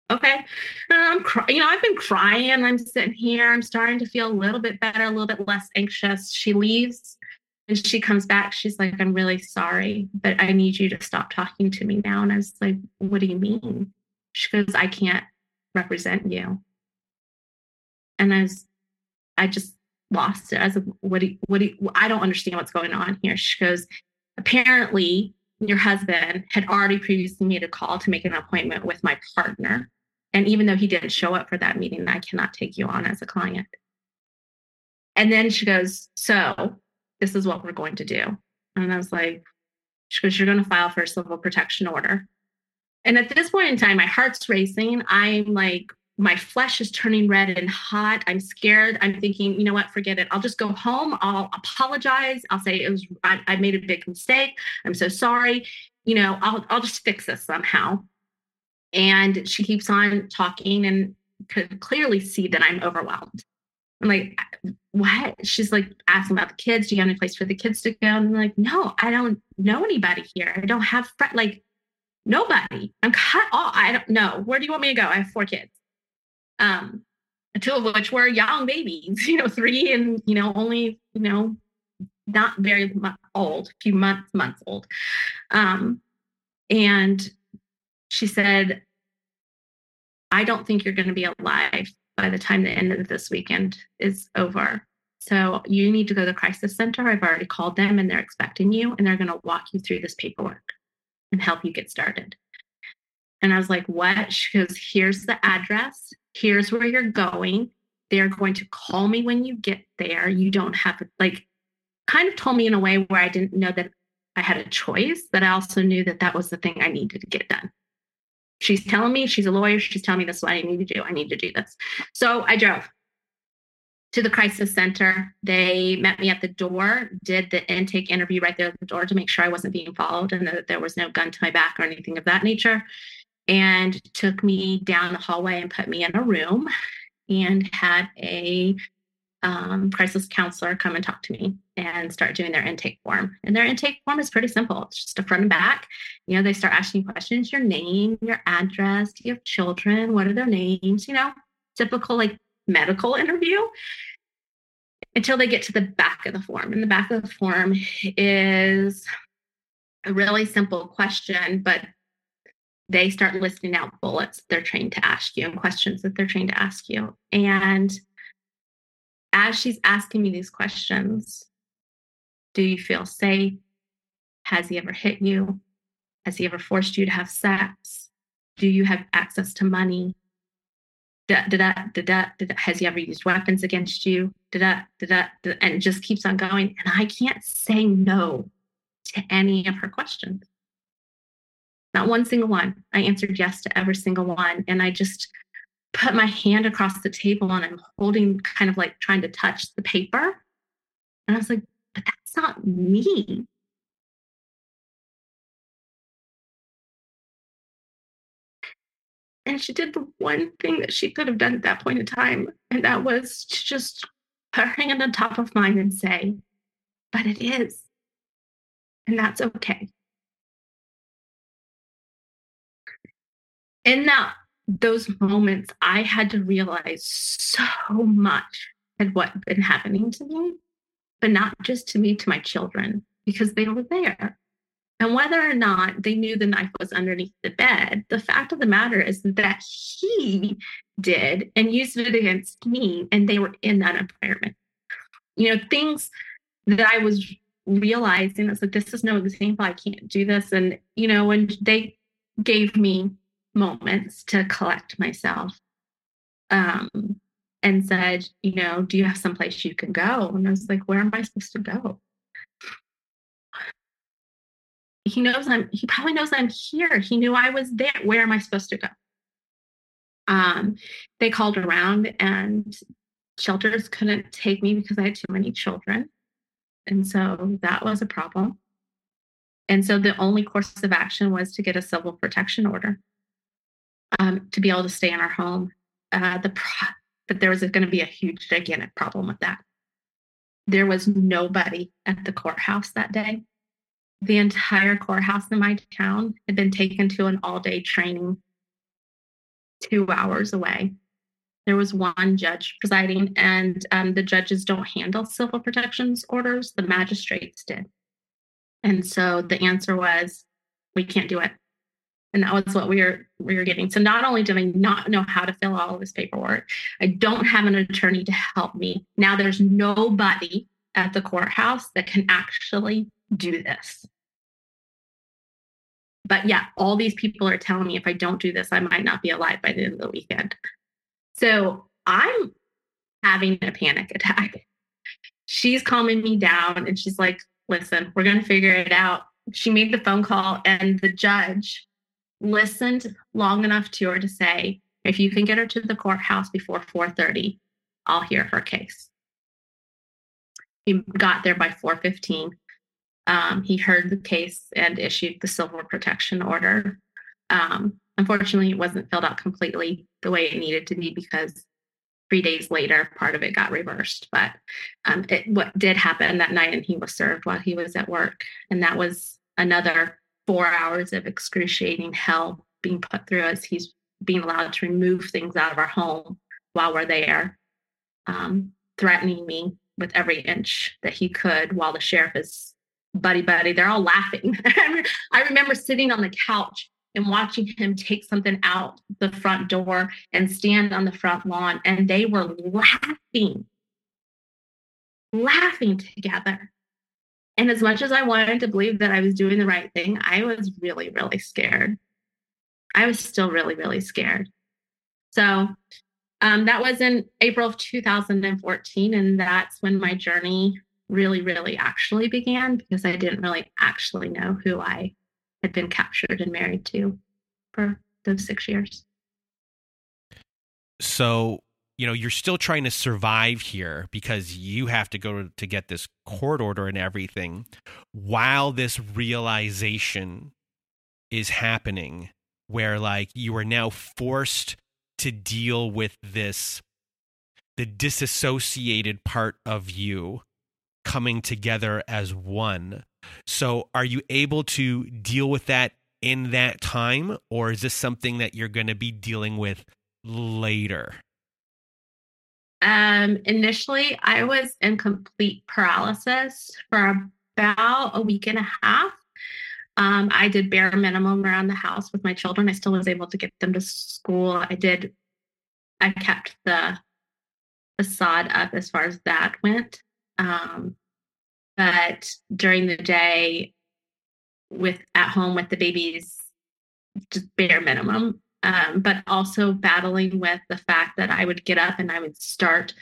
okay. And I'm crying, you know, I've been crying. I'm sitting here. I'm starting to feel a little bit better, a little bit less anxious. She leaves and she comes back. She's like, I'm really sorry, but I need you to stop talking to me now. And I was like, what do you mean? She goes, I can't represent you. And I was I just lost it. I said, what do you, what do you, I don't understand what's going on here. She goes, apparently your husband had already previously made a call to make an appointment with my partner. And even though he didn't show up for that meeting, I cannot take you on as a client. And then she goes, so this is what we're going to do. And I was like, she goes, you're going to file for a civil protection order. And at this point in time, my heart's racing. I'm like, my flesh is turning red and hot. I'm scared. I'm thinking, you know what, forget it. I'll just go home. I'll apologize. I'll say it was I, I made a big mistake. I'm so sorry. You know, I'll I'll just fix this somehow. And she keeps on talking and could clearly see that I'm overwhelmed. I'm like, what? She's like asking about the kids. Do you have any place for the kids to go? And I'm like, no, I don't know anybody here. I don't have friends. Like nobody. I'm cut off. I don't know. Where do you want me to go? I have four kids. Um, two of which were young babies, you know, three and, you know, only, you know, not very old, a few months, months old. Um, and she said, I don't think you're going to be alive by the time the end of this weekend is over. So you need to go to the crisis center. I've already called them and they're expecting you and they're going to walk you through this paperwork and help you get started. And I was like, what? She goes, here's the address. Here's where you're going. They're going to call me when you get there. You don't have to, like kind of told me in a way where I didn't know that I had a choice, but I also knew that that was the thing I needed to get done. She's telling me she's a lawyer. She's telling me this is what I need to do. I need to do this. So I drove to the crisis center. They met me at the door, did the intake interview right there at the door to make sure I wasn't being followed and that there was no gun to my back or anything of that nature. And took me down the hallway and put me in a room and had a um, crisis counselor come and talk to me and start doing their intake form. And their intake form is pretty simple. It's just a front and back. You know, they start asking questions, your name, your address, do you have children? What are their names? You know, typical like medical interview until they get to the back of the form. And the back of the form is a really simple question, but they start listing out bullets they're trained to ask you and questions that they're trained to ask you. And as she's asking me these questions, do you feel safe? Has he ever hit you? Has he ever forced you to have sex? Do you have access to money? Da, da, da, has he ever used weapons against you? And it just keeps on going. And I can't say no to any of her questions. Not one single one. I answered yes to every single one. And I just put my hand across the table and I'm holding kind of like trying to touch the paper. And I was like, but that's not me. And she did the one thing that she could have done at that point in time, and that was to just put her hand on top of mine and say, but it is. And that's okay. In that those moments, I had to realize so much had what been happening to me, but not just to me, to my children, because they were there. And whether or not they knew the knife was underneath the bed, the fact of the matter is that he did and used it against me, and they were in that environment. You know, things that I was realizing, it's like, this is no example. I can't do this. And, you know, when they gave me moments to collect myself um, and said, you know, do you have someplace you can go? And I was like, where am I supposed to go? He knows I'm, he probably knows I'm here. He knew I was there. Where am I supposed to go? Um, they called around and shelters couldn't take me because I had too many children. And so that was a problem. And so the only course of action was to get a civil protection order um, to be able to stay in our home. Uh, the pro- but there was going to be a huge, gigantic problem with that. There was nobody at the courthouse that day. The entire courthouse in my town had been taken to an all day training two hours away. There was one judge presiding, and um, the judges don't handle civil protections orders, the magistrates did. And so the answer was, we can't do it and that was what we were we were getting. So not only did i not know how to fill all of this paperwork i don't have an attorney to help me. Now there's nobody at the courthouse that can actually do this. But yeah all these people are telling me if i don't do this i might not be alive by the end of the weekend. So i'm having a panic attack. She's calming me down and she's like listen we're going to figure it out. She made the phone call and the judge listened long enough to her to say, if you can get her to the courthouse before 4:30, I'll hear her case. He got there by 4:15. Um, he heard the case and issued the civil protection order. Um, unfortunately, it wasn't filled out completely the way it needed to be because three days later, part of it got reversed. But um, it, what did happen that night, and he was served while he was at work, and that was another four hours of excruciating hell being put through us. he's being allowed to remove things out of our home while we're there, um, threatening me with every inch that he could while the sheriff is buddy buddy. They're all laughing. I remember sitting on the couch and watching him take something out the front door and stand on the front lawn, and they were laughing, laughing together. And as much as I wanted to believe that I was doing the right thing, I was really, really scared. I was still really, really scared. So um, that was in April of 2014. And that's when my journey really, really actually began because I didn't really actually know who I had been captured and married to for those six years. So, you know, you're still trying to survive here because you have to go to get this court order and everything while this realization is happening where like you are now forced to deal with this the disassociated part of you coming together as one. So, are you able to deal with that in that time, or is this something that you're going to be dealing with later? Um, initially, I was in complete paralysis for about a week and a half. Um, I did bare minimum around the house with my children. I still was able to get them to school. I did, I kept the facade up as far as that went. Um, but during the day, with at home with the babies, just bare minimum. Um, but also battling with the fact that I would get up and I would start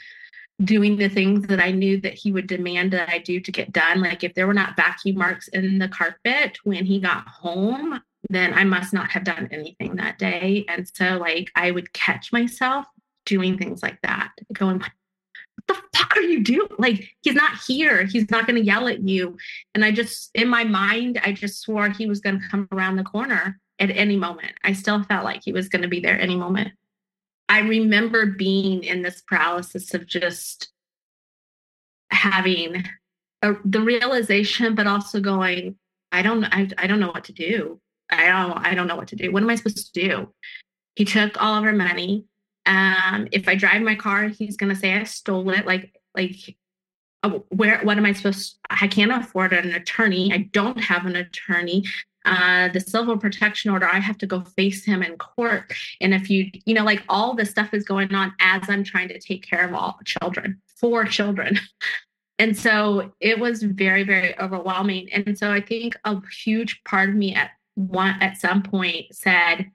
doing the things that I knew that he would demand that I do to get done. Like if there were not vacuum marks in the carpet when he got home, then I must not have done anything that day. And so like I would catch myself doing things like that, going, what the fuck are you doing? Like, he's not here. He's not going to yell at you. And I just, in my mind, I just swore he was going to come around the corner at any moment. I still felt like he was going to be there any moment. I remember being in this paralysis of just having a, the realization, but also going, I don't, I, I don't know what to do. I don't, I don't know what to do. What am I supposed to do? He took all of our money. Um, if I drive my car, he's gonna say I stole it. Like, like, oh, where? What am I supposed? To, I can't afford an attorney. I don't have an attorney. Uh, the civil protection order, I have to go face him in court. And if you, you know, like all this stuff is going on as I'm trying to take care of all children, four children. And so it was very, very overwhelming. And so I think a huge part of me at one at some point said,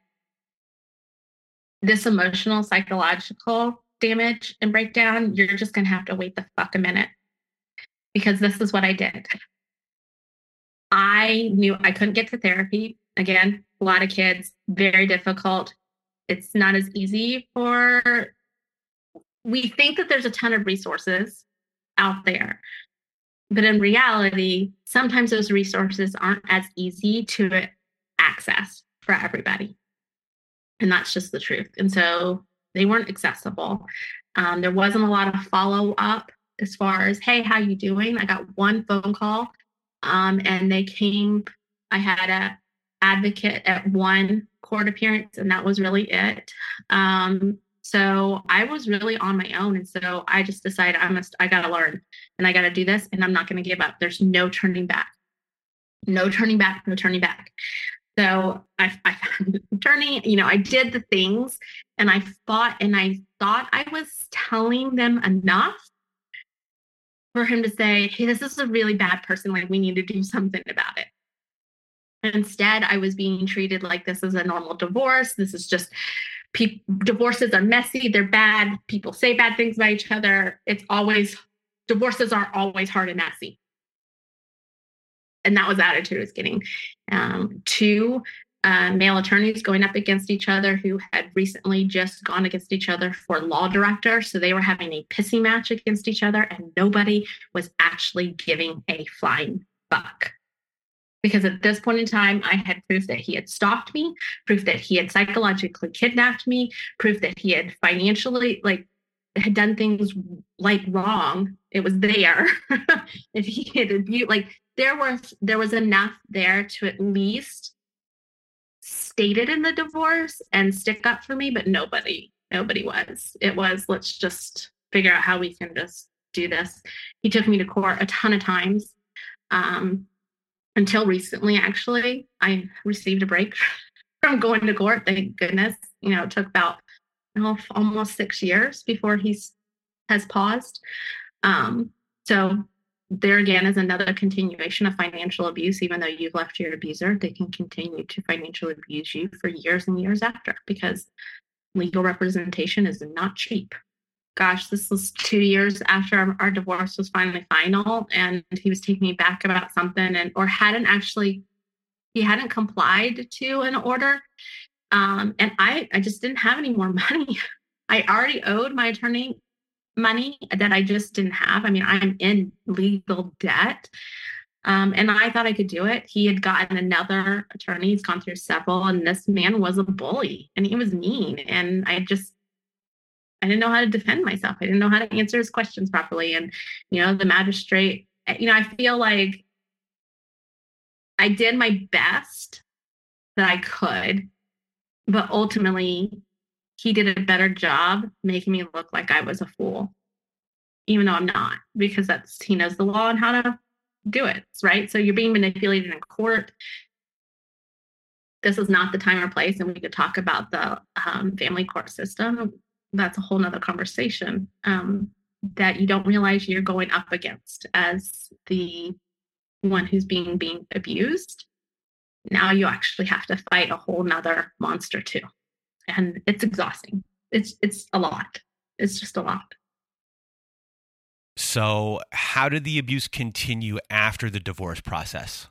this emotional, psychological damage and breakdown, you're just going to have to wait the fuck a minute because this is what I did. I knew I couldn't get to therapy. Again, a lot of kids, very difficult. It's not as easy for, we think that there's a ton of resources out there. But in reality, sometimes those resources aren't as easy to access for everybody and that's just the truth and so they weren't accessible um, there wasn't a lot of follow up as far as hey how you doing i got one phone call um, and they came i had a advocate at one court appearance and that was really it. Um, so i was really on my own and so i just decided i must i gotta learn and i gotta do this and i'm not gonna give up. There's no turning back. No turning back no turning back. So I, I attorney, you know, I did the things and I thought, and I thought I was telling them enough for him to say, hey, this is a really bad person. Like, we need to do something about it. Instead, I was being treated like this is a normal divorce. This is just pe- divorces are messy, they're bad. People say bad things about each other. It's always, divorces are always hard and messy and that was attitude I was getting. Um, two uh, male attorneys going up against each other who had recently just gone against each other for law director. So they were having a pissing match against each other, and nobody was actually giving a flying fuck. Because at this point in time, I had proof that he had stalked me, proof that he had psychologically kidnapped me, proof that he had financially, like had done things like wrong, it was there. if he had abused, like there was there was enough there to at least state it in the divorce and stick up for me, but nobody, nobody was. It was let's just figure out how we can just do this. He took me to court a ton of times. Um, until recently, actually, I received a break from going to court. Thank goodness. You know, it took about oh, almost six years before he's has paused. Um, so there again is another continuation of financial abuse. Even though you've left your abuser, they can continue to financially abuse you for years and years after because legal representation is not cheap. Gosh, this was two years after our, divorce was finally final, and he was taking me back about something, and or hadn't actually he hadn't complied to an order um, and I, I just didn't have any more money. I already owed my attorney money that I just didn't have. I mean, I'm in legal debt. Um, and I thought I could do it. He had gotten another attorney. He's gone through several, and this man was a bully and he was mean. And I just, I didn't know how to defend myself. I didn't know how to answer his questions properly. And, you know, the magistrate, you know, I feel like I did my best that I could but ultimately he did a better job making me look like I was a fool, even though I'm not, because that's he knows the law and how to do it, right? So you're being manipulated in court. This is not the time or place, and we could talk about the um, family court system. That's a whole nother conversation um, that you don't realize you're going up against as the one who's being being abused now you actually have to fight a whole nother monster too and it's exhausting. It's it's a lot. It's just a lot. So how did the abuse continue after the divorce process?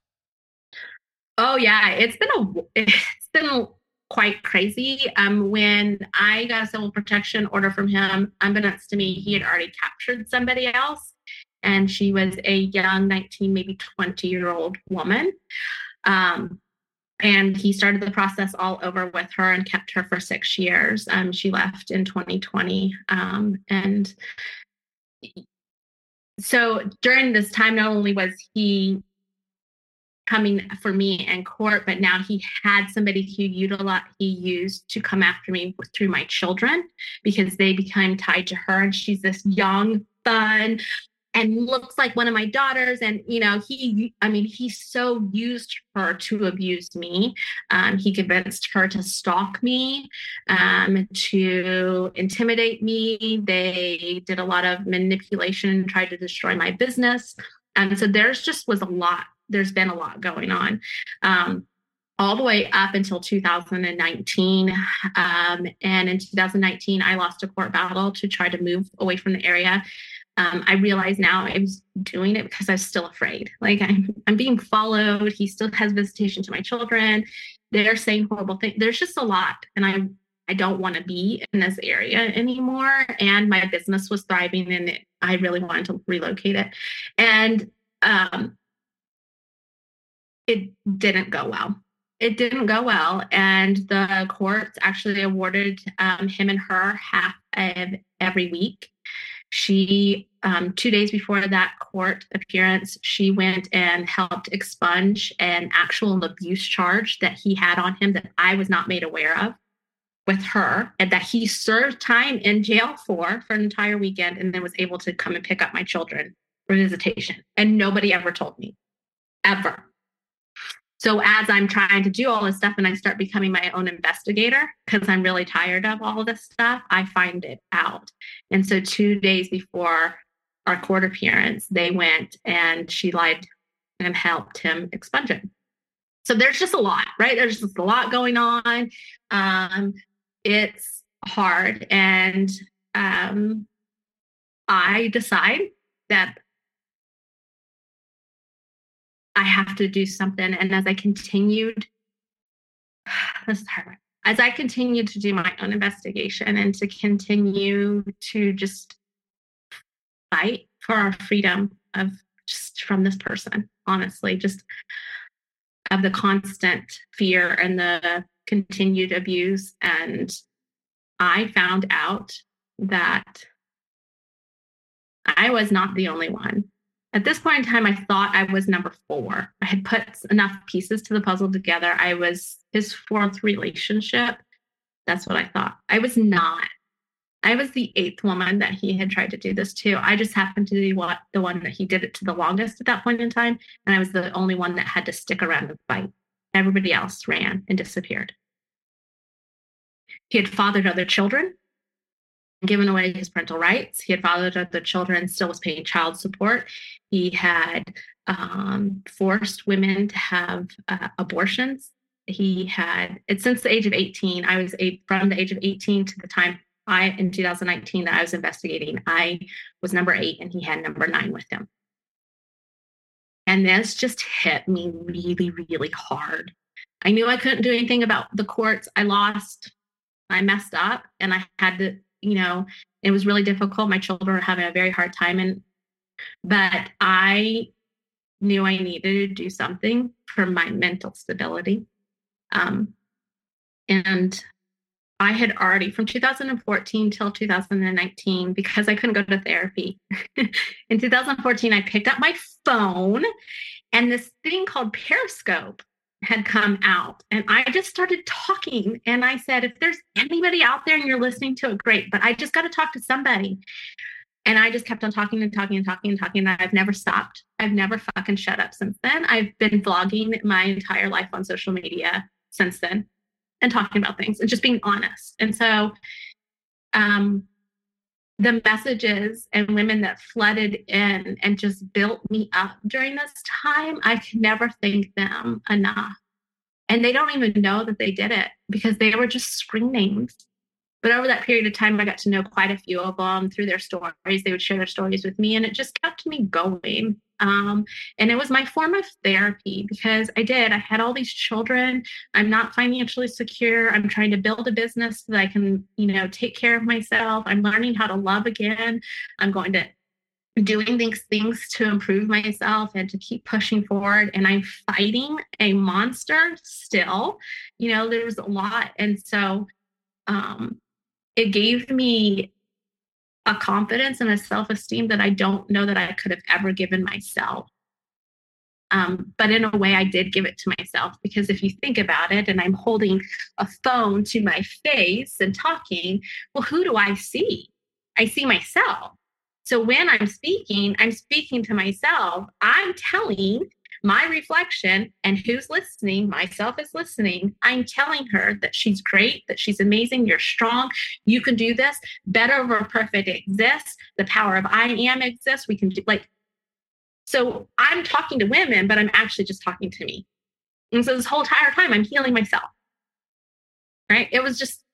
Oh yeah it's been a it's been quite crazy. Um when i got a civil protection order from him unbeknownst to me he had already captured somebody else and she was a young 19 maybe 20 year old woman. Um, and he started the process all over with her and kept her for six years. Um, she left in 2020. Um, and so during this time, not only was he coming for me in court, but now he had somebody who utilized he used to come after me through my children because they became tied to her, and she's this young, fun, and looks like one of my daughters and you know he i mean he so used her to abuse me. Um, he convinced her to stalk me um, to intimidate me. They did a lot of manipulation and tried to destroy my business. And so there's just was a lot there's been a lot going on. Um, all the way up until 2019. Um, and in 2019, I lost a court battle to try to move away from the area um, I realize now I was doing it because I was still afraid. Like I'm, I'm being followed. He still has visitation to my children. They're saying horrible things. There's just a lot, and I, I don't want to be in this area anymore. And my business was thriving, and it, I really wanted to relocate it. And um, it didn't go well. It didn't go well, and the courts actually awarded um, him and her half of every week she, um, two days before that court appearance, she went and helped expunge an actual abuse charge that he had on him that I was not made aware of with her and that he served time in jail for for an entire weekend and then was able to come and pick up my children for visitation. And nobody ever told me, ever. So as I'm trying to do all this stuff and I start becoming my own investigator because I'm really tired of all this stuff, I find it out. And so two days before our court appearance, they went and she lied and helped him expunge it. So there's just a lot, right? There's just a lot going on. Um, it's hard. And um, I decide that I have to do something. And as I continued, this is hard. As I continued to do my own investigation and to continue to just fight for our freedom of just from this person, honestly, just of the constant fear and the continued abuse. And I found out that I was not the only one. At this point in time, I thought I was number four. I had put enough pieces to the puzzle together. I was his fourth relationship. That's what I thought. I was not. I was the eighth woman that he had tried to do this to. I just happened to be what the one that he did it to the longest at that point in time. And I was the only one that had to stick around and fight. Everybody else ran and disappeared. He had fathered other children, given away his parental rights. He had fathered other children, still was paying child support. He had um, forced women to have uh, abortions. He had, it, since the age of 18, I was a, from the age of 18 to the time I, in 2019, that I was investigating, I was number eight and he had number nine with him. And this just hit me really, really hard. I knew I couldn't do anything about the courts. I lost, I messed up, and I had to, you know, it was really difficult. My children were having a very hard time. And, but I knew I needed to do something for my mental stability. Um, and I had already from 2014 till 2019 because I couldn't go to therapy. in 2014, I picked up my phone and this thing called Periscope had come out. And I just started talking. And I said, if there's anybody out there and you're listening to it, great. But I just got to talk to somebody. And I just kept on talking and talking and talking and talking. And I've never stopped. I've never fucking shut up since then. I've been vlogging my entire life on social media since then and talking about things and just being honest. And so um, the messages and women that flooded in and just built me up during this time, I can never thank them enough. And they don't even know that they did it because they were just names. But over that period of time, I got to know quite a few of them through their stories. They would share their stories with me, and it just kept me going. Um, and it was my form of therapy because I did. I had all these children. I'm not financially secure. I'm trying to build a business so that I can, you know, take care of myself. I'm learning how to love again. I'm going to doing things things to improve myself and to keep pushing forward and i'm fighting a monster still you know there's a lot and so um it gave me a confidence and a self esteem that I don't know that I could have ever given myself. Um, but in a way, I did give it to myself because if you think about it, and I'm holding a phone to my face and talking, well, who do I see? I see myself. So when I'm speaking, I'm speaking to myself. I'm telling my reflection and who's listening, myself is listening. I'm telling her that she's great, that she's amazing, you're strong, you can do this. Better over perfect exists. The power of I am exists. We can do like, so I'm talking to women, but I'm actually just talking to me. And so this whole entire time, I'm healing myself. Right. It was just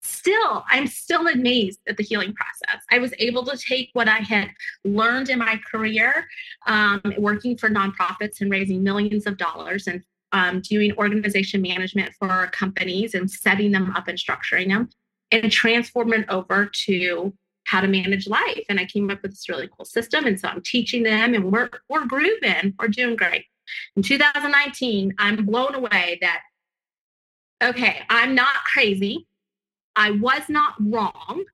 still, I'm still amazed at the healing process. I was able to take what I had learned in my career, um, working for nonprofits and raising millions of dollars and um, doing organization management for companies and setting them up and structuring them, and transform it over to how to manage life. And I came up with this really cool system. And so I'm teaching them, and we're we're grooving, we're doing great. In 2019, I'm blown away that okay, I'm not crazy. I was not wrong.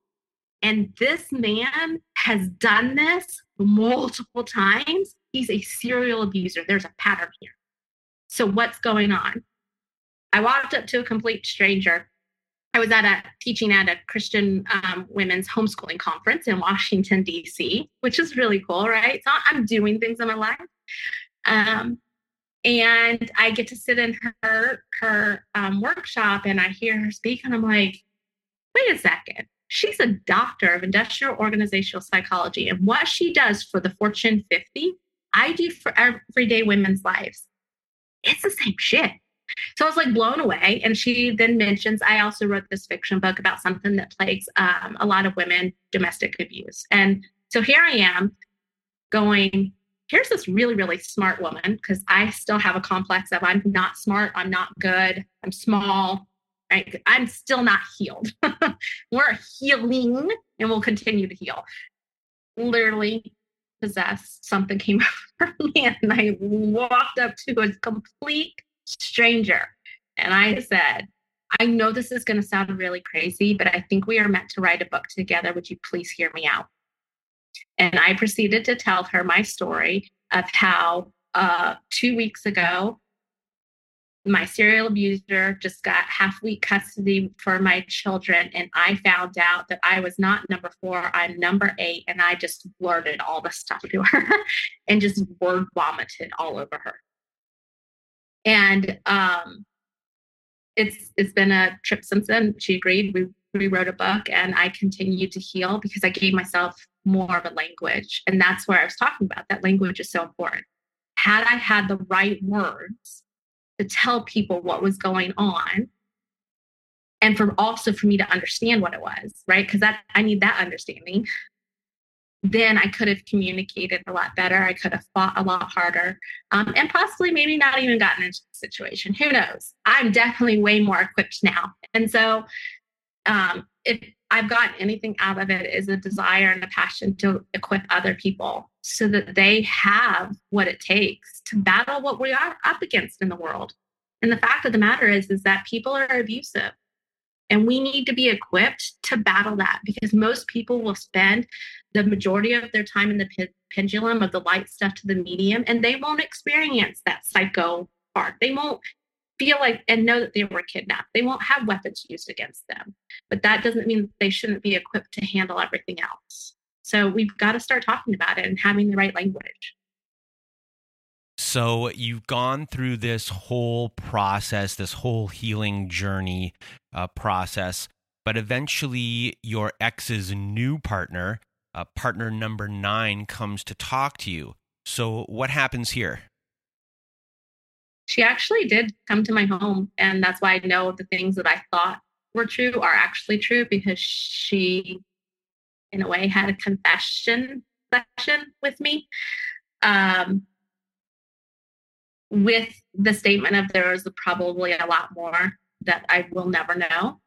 And this man has done this multiple times. He's a serial abuser. There's a pattern here. So, what's going on? I walked up to a complete stranger. I was at a teaching at a Christian um, women's homeschooling conference in Washington, D.C., which is really cool, right? So I'm doing things in my life. Um, and I get to sit in her her um, workshop and I hear her speak, and I'm like, wait a second. She's a doctor of industrial organizational psychology. And what she does for the Fortune 50, I do for everyday women's lives. It's the same shit. So I was like blown away. And she then mentions, I also wrote this fiction book about something that plagues um, a lot of women domestic abuse. And so here I am going, here's this really, really smart woman, because I still have a complex of I'm not smart, I'm not good, I'm small, right? I'm still not healed. We're healing and we'll continue to heal. Literally possessed, something came over me, and I walked up to a complete stranger and I said, I know this is going to sound really crazy, but I think we are meant to write a book together. Would you please hear me out? And I proceeded to tell her my story of how uh, two weeks ago, my serial abuser just got half week custody for my children. And I found out that I was not number four, I'm number eight. And I just blurted all the stuff to her and just word vomited all over her. And um, it's it's been a trip since then. She agreed. We we wrote a book and I continued to heal because I gave myself more of a language. And that's where I was talking about. That language is so important. Had I had the right words to tell people what was going on, and for also for me to understand what it was, right? Because that I need that understanding. Then I could have communicated a lot better. I could have fought a lot harder, um, and possibly maybe not even gotten into the situation. Who knows? I'm definitely way more equipped now, and so um, if I've gotten anything out of it is a desire and a passion to equip other people so that they have what it takes to battle what we are up against in the world. And the fact of the matter is, is that people are abusive. And we need to be equipped to battle that because most people will spend the majority of their time in the pendulum of the light stuff to the medium, and they won't experience that psycho part. They won't feel like and know that they were kidnapped. They won't have weapons used against them. But that doesn't mean they shouldn't be equipped to handle everything else. So we've got to start talking about it and having the right language. So you've gone through this whole process, this whole healing journey uh, process, but eventually your ex's new partner, uh, partner number nine, comes to talk to you. So what happens here? she actually did come to my home. And that's why I know the things that I thought were true are actually true because she, in a way, had a confession session with me. Um, with the statement of there was probably a lot more that I will never know.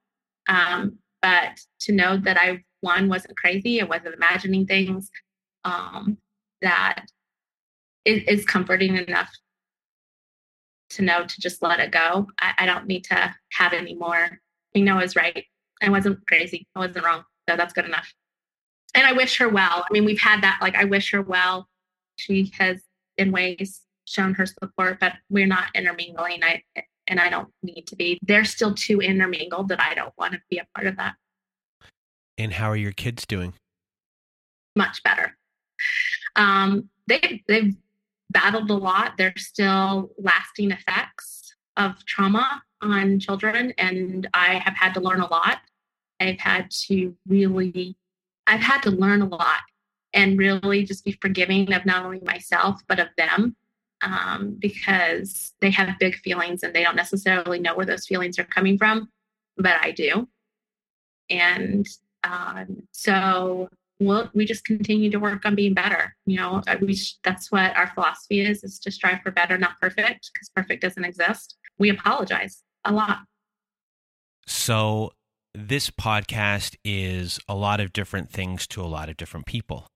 Um, but to know that I, one, wasn't crazy, I wasn't imagining things, um, that it is comforting enough to know to just let it go. I, I don't need to have any more. I know I was right. I wasn't crazy. I wasn't wrong. So that's good enough. And I wish her well. I mean, we've had that. Like, I wish her well. She has, in ways, shown her support, but we're not intermingling. I and I don't need to be. They're still too intermingled that I don't want to be a part of that. And how are your kids doing? Much better. Um, they they've battled a lot. There's still lasting effects of trauma on children, and I have had to learn a lot. I've had to really, I've had to learn a lot and really just be forgiving of not only myself, but of them um, because they have big feelings and they don't necessarily know where those feelings are coming from, but I do. And um, so we'll, we just continue to work on being better. You know, we, that's what our philosophy is, is to strive for better, not perfect, because perfect doesn't exist. We apologize a lot. So this podcast is a lot of different things to a lot of different people.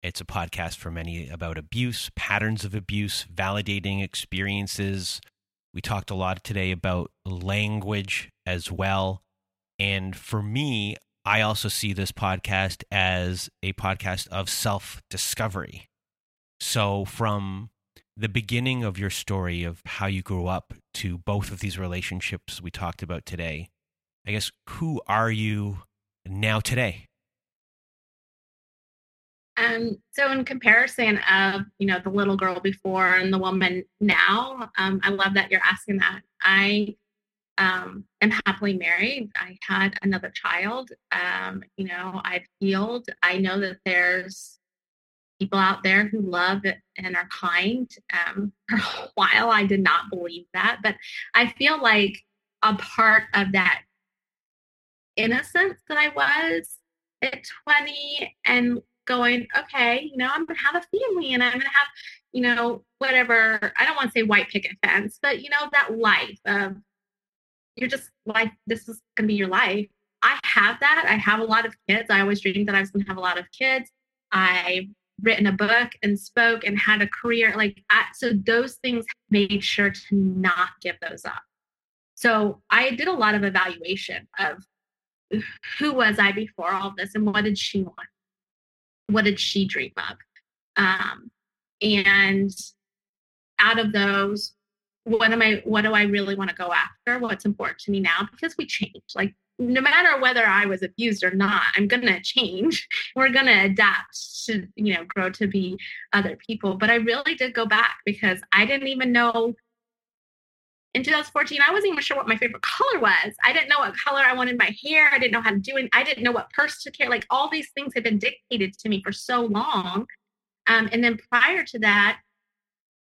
It's a podcast for many about abuse, patterns of abuse, validating experiences. We talked a lot today about language as well. And for me, I also see this podcast as a podcast of self discovery. So, from the beginning of your story of how you grew up to both of these relationships we talked about today, I guess, who are you now today? Um, so in comparison of you know the little girl before and the woman now, um, I love that you're asking that. I um, am happily married. I had another child. Um, you know, I've healed. I know that there's people out there who love and are kind. Um, for a while, I did not believe that, but I feel like a part of that innocence that I was at 20 and going, okay, you know, I'm going to have a family and I'm going to have, you know, whatever. I don't want to say white picket fence, but, you know, that life of you're just like, this is going to be your life. I have that. I have a lot of kids. I always dreamed that I was going to have a lot of kids. I've written a book and spoke and had a career. Like, I, so those things made sure to not give those up. So I did a lot of evaluation of who was I before all this and what did she want? what did she dream of? Um, and out of those, what am I, what do I really want to go after? What's important to me now? Because we change. Like no matter whether I was abused or not, I'm going to change. We're going to adapt to, you know, grow to be other people. But I really did go back because I didn't even know in 2014, I wasn't even sure what my favorite color was. I didn't know what color I wanted my hair. I didn't know how to do it. I didn't know what purse to carry. Like all these things had been dictated to me for so long. Um, and then prior to that,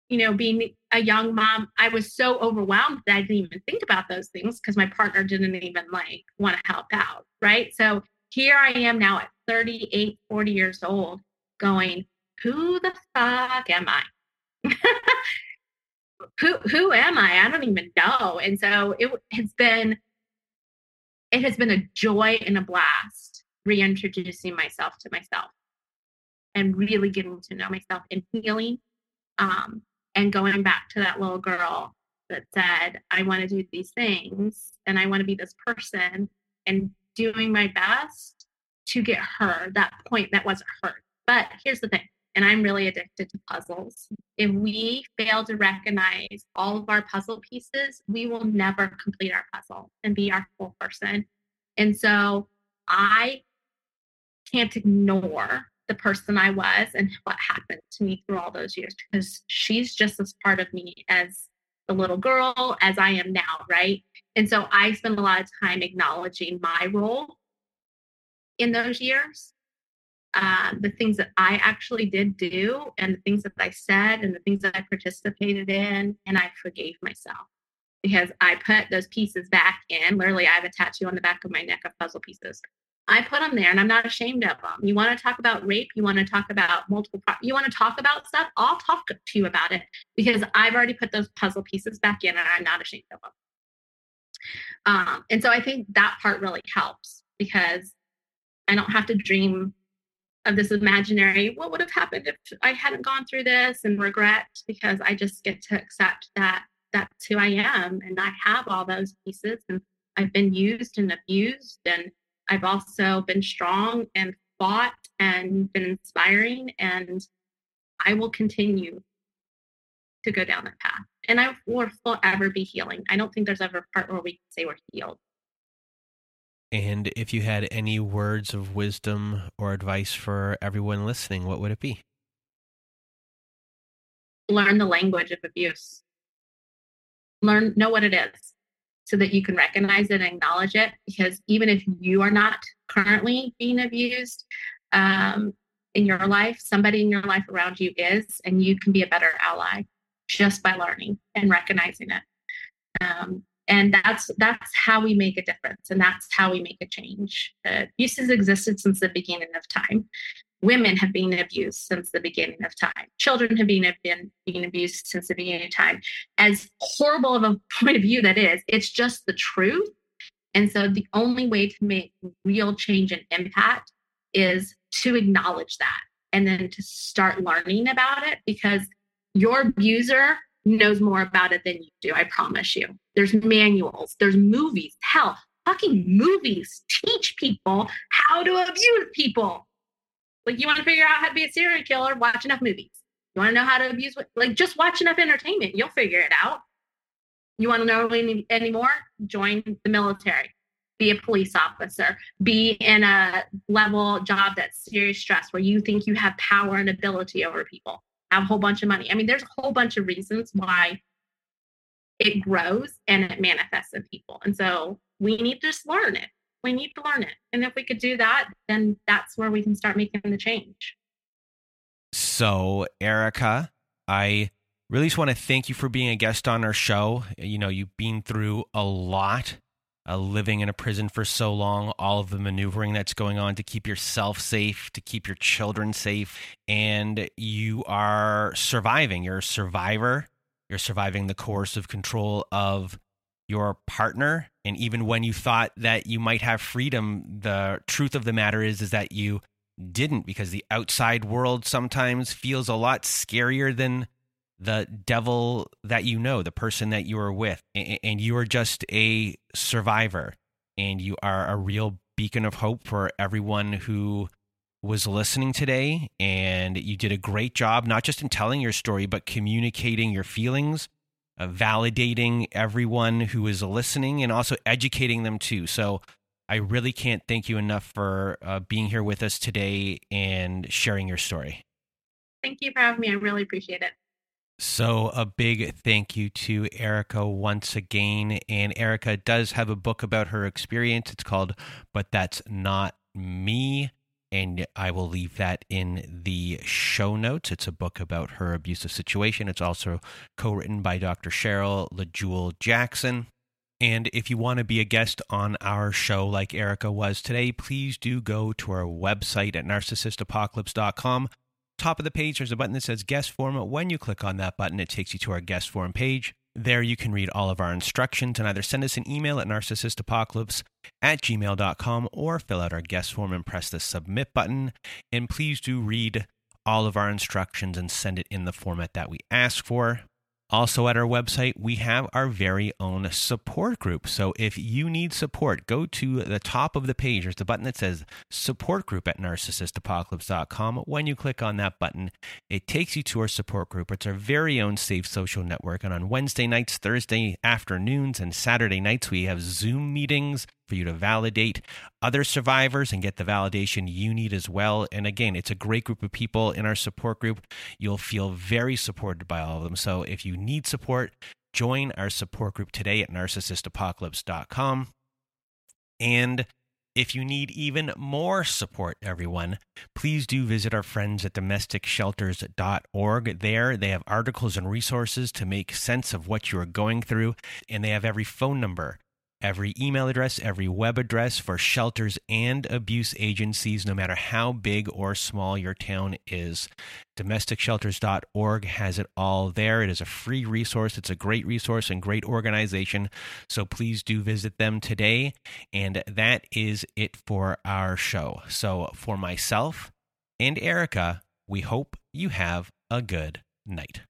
you know, being a young mom, I was so overwhelmed that I didn't even think about those things because my partner didn't even like want to help out. Right. So here I am now at 38, 40 years old going, who the fuck am I? who who am I? I don't even know. And so it has been it has been a joy and a blast reintroducing myself to myself and really getting to know myself and healing um, and going back to that little girl that said, I want to do these things and I want to be this person and doing my best to get her that point that wasn't her. But here's the thing, and I'm really addicted to puzzles. If we fail to recognize all of our puzzle pieces, we will never complete our puzzle and be our full person. And so I can't ignore the person I was and what happened to me through all those years because she's just as part of me as the little girl as I am now, right? And so I spend a lot of time acknowledging my role in those years, uh, the things that I actually did do, and the things that I said, and the things that I participated in, and I forgave myself because I put those pieces back in. Literally, I have a tattoo on the back of my neck of puzzle pieces. I put them there and I'm not ashamed of them. You want to talk about rape? You want to talk about multiple, pro- you want to talk about stuff? I'll talk to you about it because I've already put those puzzle pieces back in and I'm not ashamed of them. Um, and so I think that part really helps because I don't have to dream of this imaginary, what would have happened if I hadn't gone through this and regret because I just get to accept that that's who I am and I have all those pieces and I've been used and abused and I've also been strong and fought and been inspiring, and I will continue to go down that path. And I will forever be healing. I don't think there's ever a part where we say we're healed. And if you had any words of wisdom or advice for everyone listening, what would it be? Learn the language of abuse. Learn, know what it is so that you can recognize it and acknowledge it. Because even if you are not currently being abused um, in your life, somebody in your life around you is, and you can be a better ally just by learning and recognizing it. Um, and that's that's how we make a difference, and that's how we make a change. Uh, abuse has existed since the beginning of time, women have been abused since the beginning of time. Children have been, been being abused since the beginning of time. As horrible of a point of view that is, it's just the truth. And so the only way to make real change and impact is to acknowledge that and then to start learning about it because your abuser knows more about it than you do. I promise you. There's manuals, there's movies. Hell, fucking movies teach people how to abuse people. Like you want to figure out how to be a serial killer, watch enough movies. You want to know how to abuse, like just watch enough entertainment. You'll figure it out. You want to know any, any more? Join the military. Be a police officer. Be in a level job that's serious stress where you think you have power and ability over people. Have a whole bunch of money. I mean, there's a whole bunch of reasons why it grows and it manifests in people. And so we need to just learn it we need to learn it. And if we could do that, then that's where we can start making the change. So, Erica, I really just want to thank you for being a guest on our show. You know, you've been through a lot, uh, living in a prison for so long, all of the maneuvering that's going on to keep yourself safe, to keep your children safe, and you are surviving. You're a survivor. You're surviving the coercive control of your partner and even when you thought that you might have freedom the truth of the matter is is that you didn't because the outside world sometimes feels a lot scarier than the devil that you know the person that you are with and you are just a survivor and you are a real beacon of hope for everyone who was listening today and you did a great job, not just in telling your story, but communicating your feelings, uh, validating everyone who is listening, and also educating them too. So I really can't thank you enough for uh, being here with us today and sharing your story. Thank you for having me. I really appreciate it. So, a big thank you to Erica once again. And Erica does have a book about her experience. It's called But That's Not Me. And I will leave that in the show notes. It's a book about her abusive situation. It's also co written by Dr. Cheryl LaJewel Jackson. And if you want to be a guest on our show like Erica was today, please do go to our website at narcissistapocalypse.com. Top of the page, there's a button that says guest form. When you click on that button, it takes you to our guest form page. There you can read all of our instructions and either send us an email at narcissistapocalypse at gmail.com or fill out our guest form and press the submit button. And please do read all of our instructions and send it in the format that we ask for. Also, at our website, we have our very own support group. So, if you need support, go to the top of the page. There's the button that says support group at narcissistapocalypse.com. When you click on that button, it takes you to our support group. It's our very own safe social network. And on Wednesday nights, Thursday afternoons, and Saturday nights, we have Zoom meetings for you to validate other survivors and get the validation you need as well. And again, it's a great group of people in our support group. You'll feel very supported by all of them. So if you need support, join our support group today at narcissistapocalypse.com. And if you need even more support, everyone, please do visit our friends at domesticshelters.org. There, they have articles and resources to make sense of what you are going through, and they have every phone number every email address, every web address for shelters and abuse agencies, no matter how big or small your town is. DomesticShelters.org has it all there. It is a free resource. It's a great resource and great organization. So please do visit them today. And that is it for our show. So for myself and Erica, we hope you have a good night.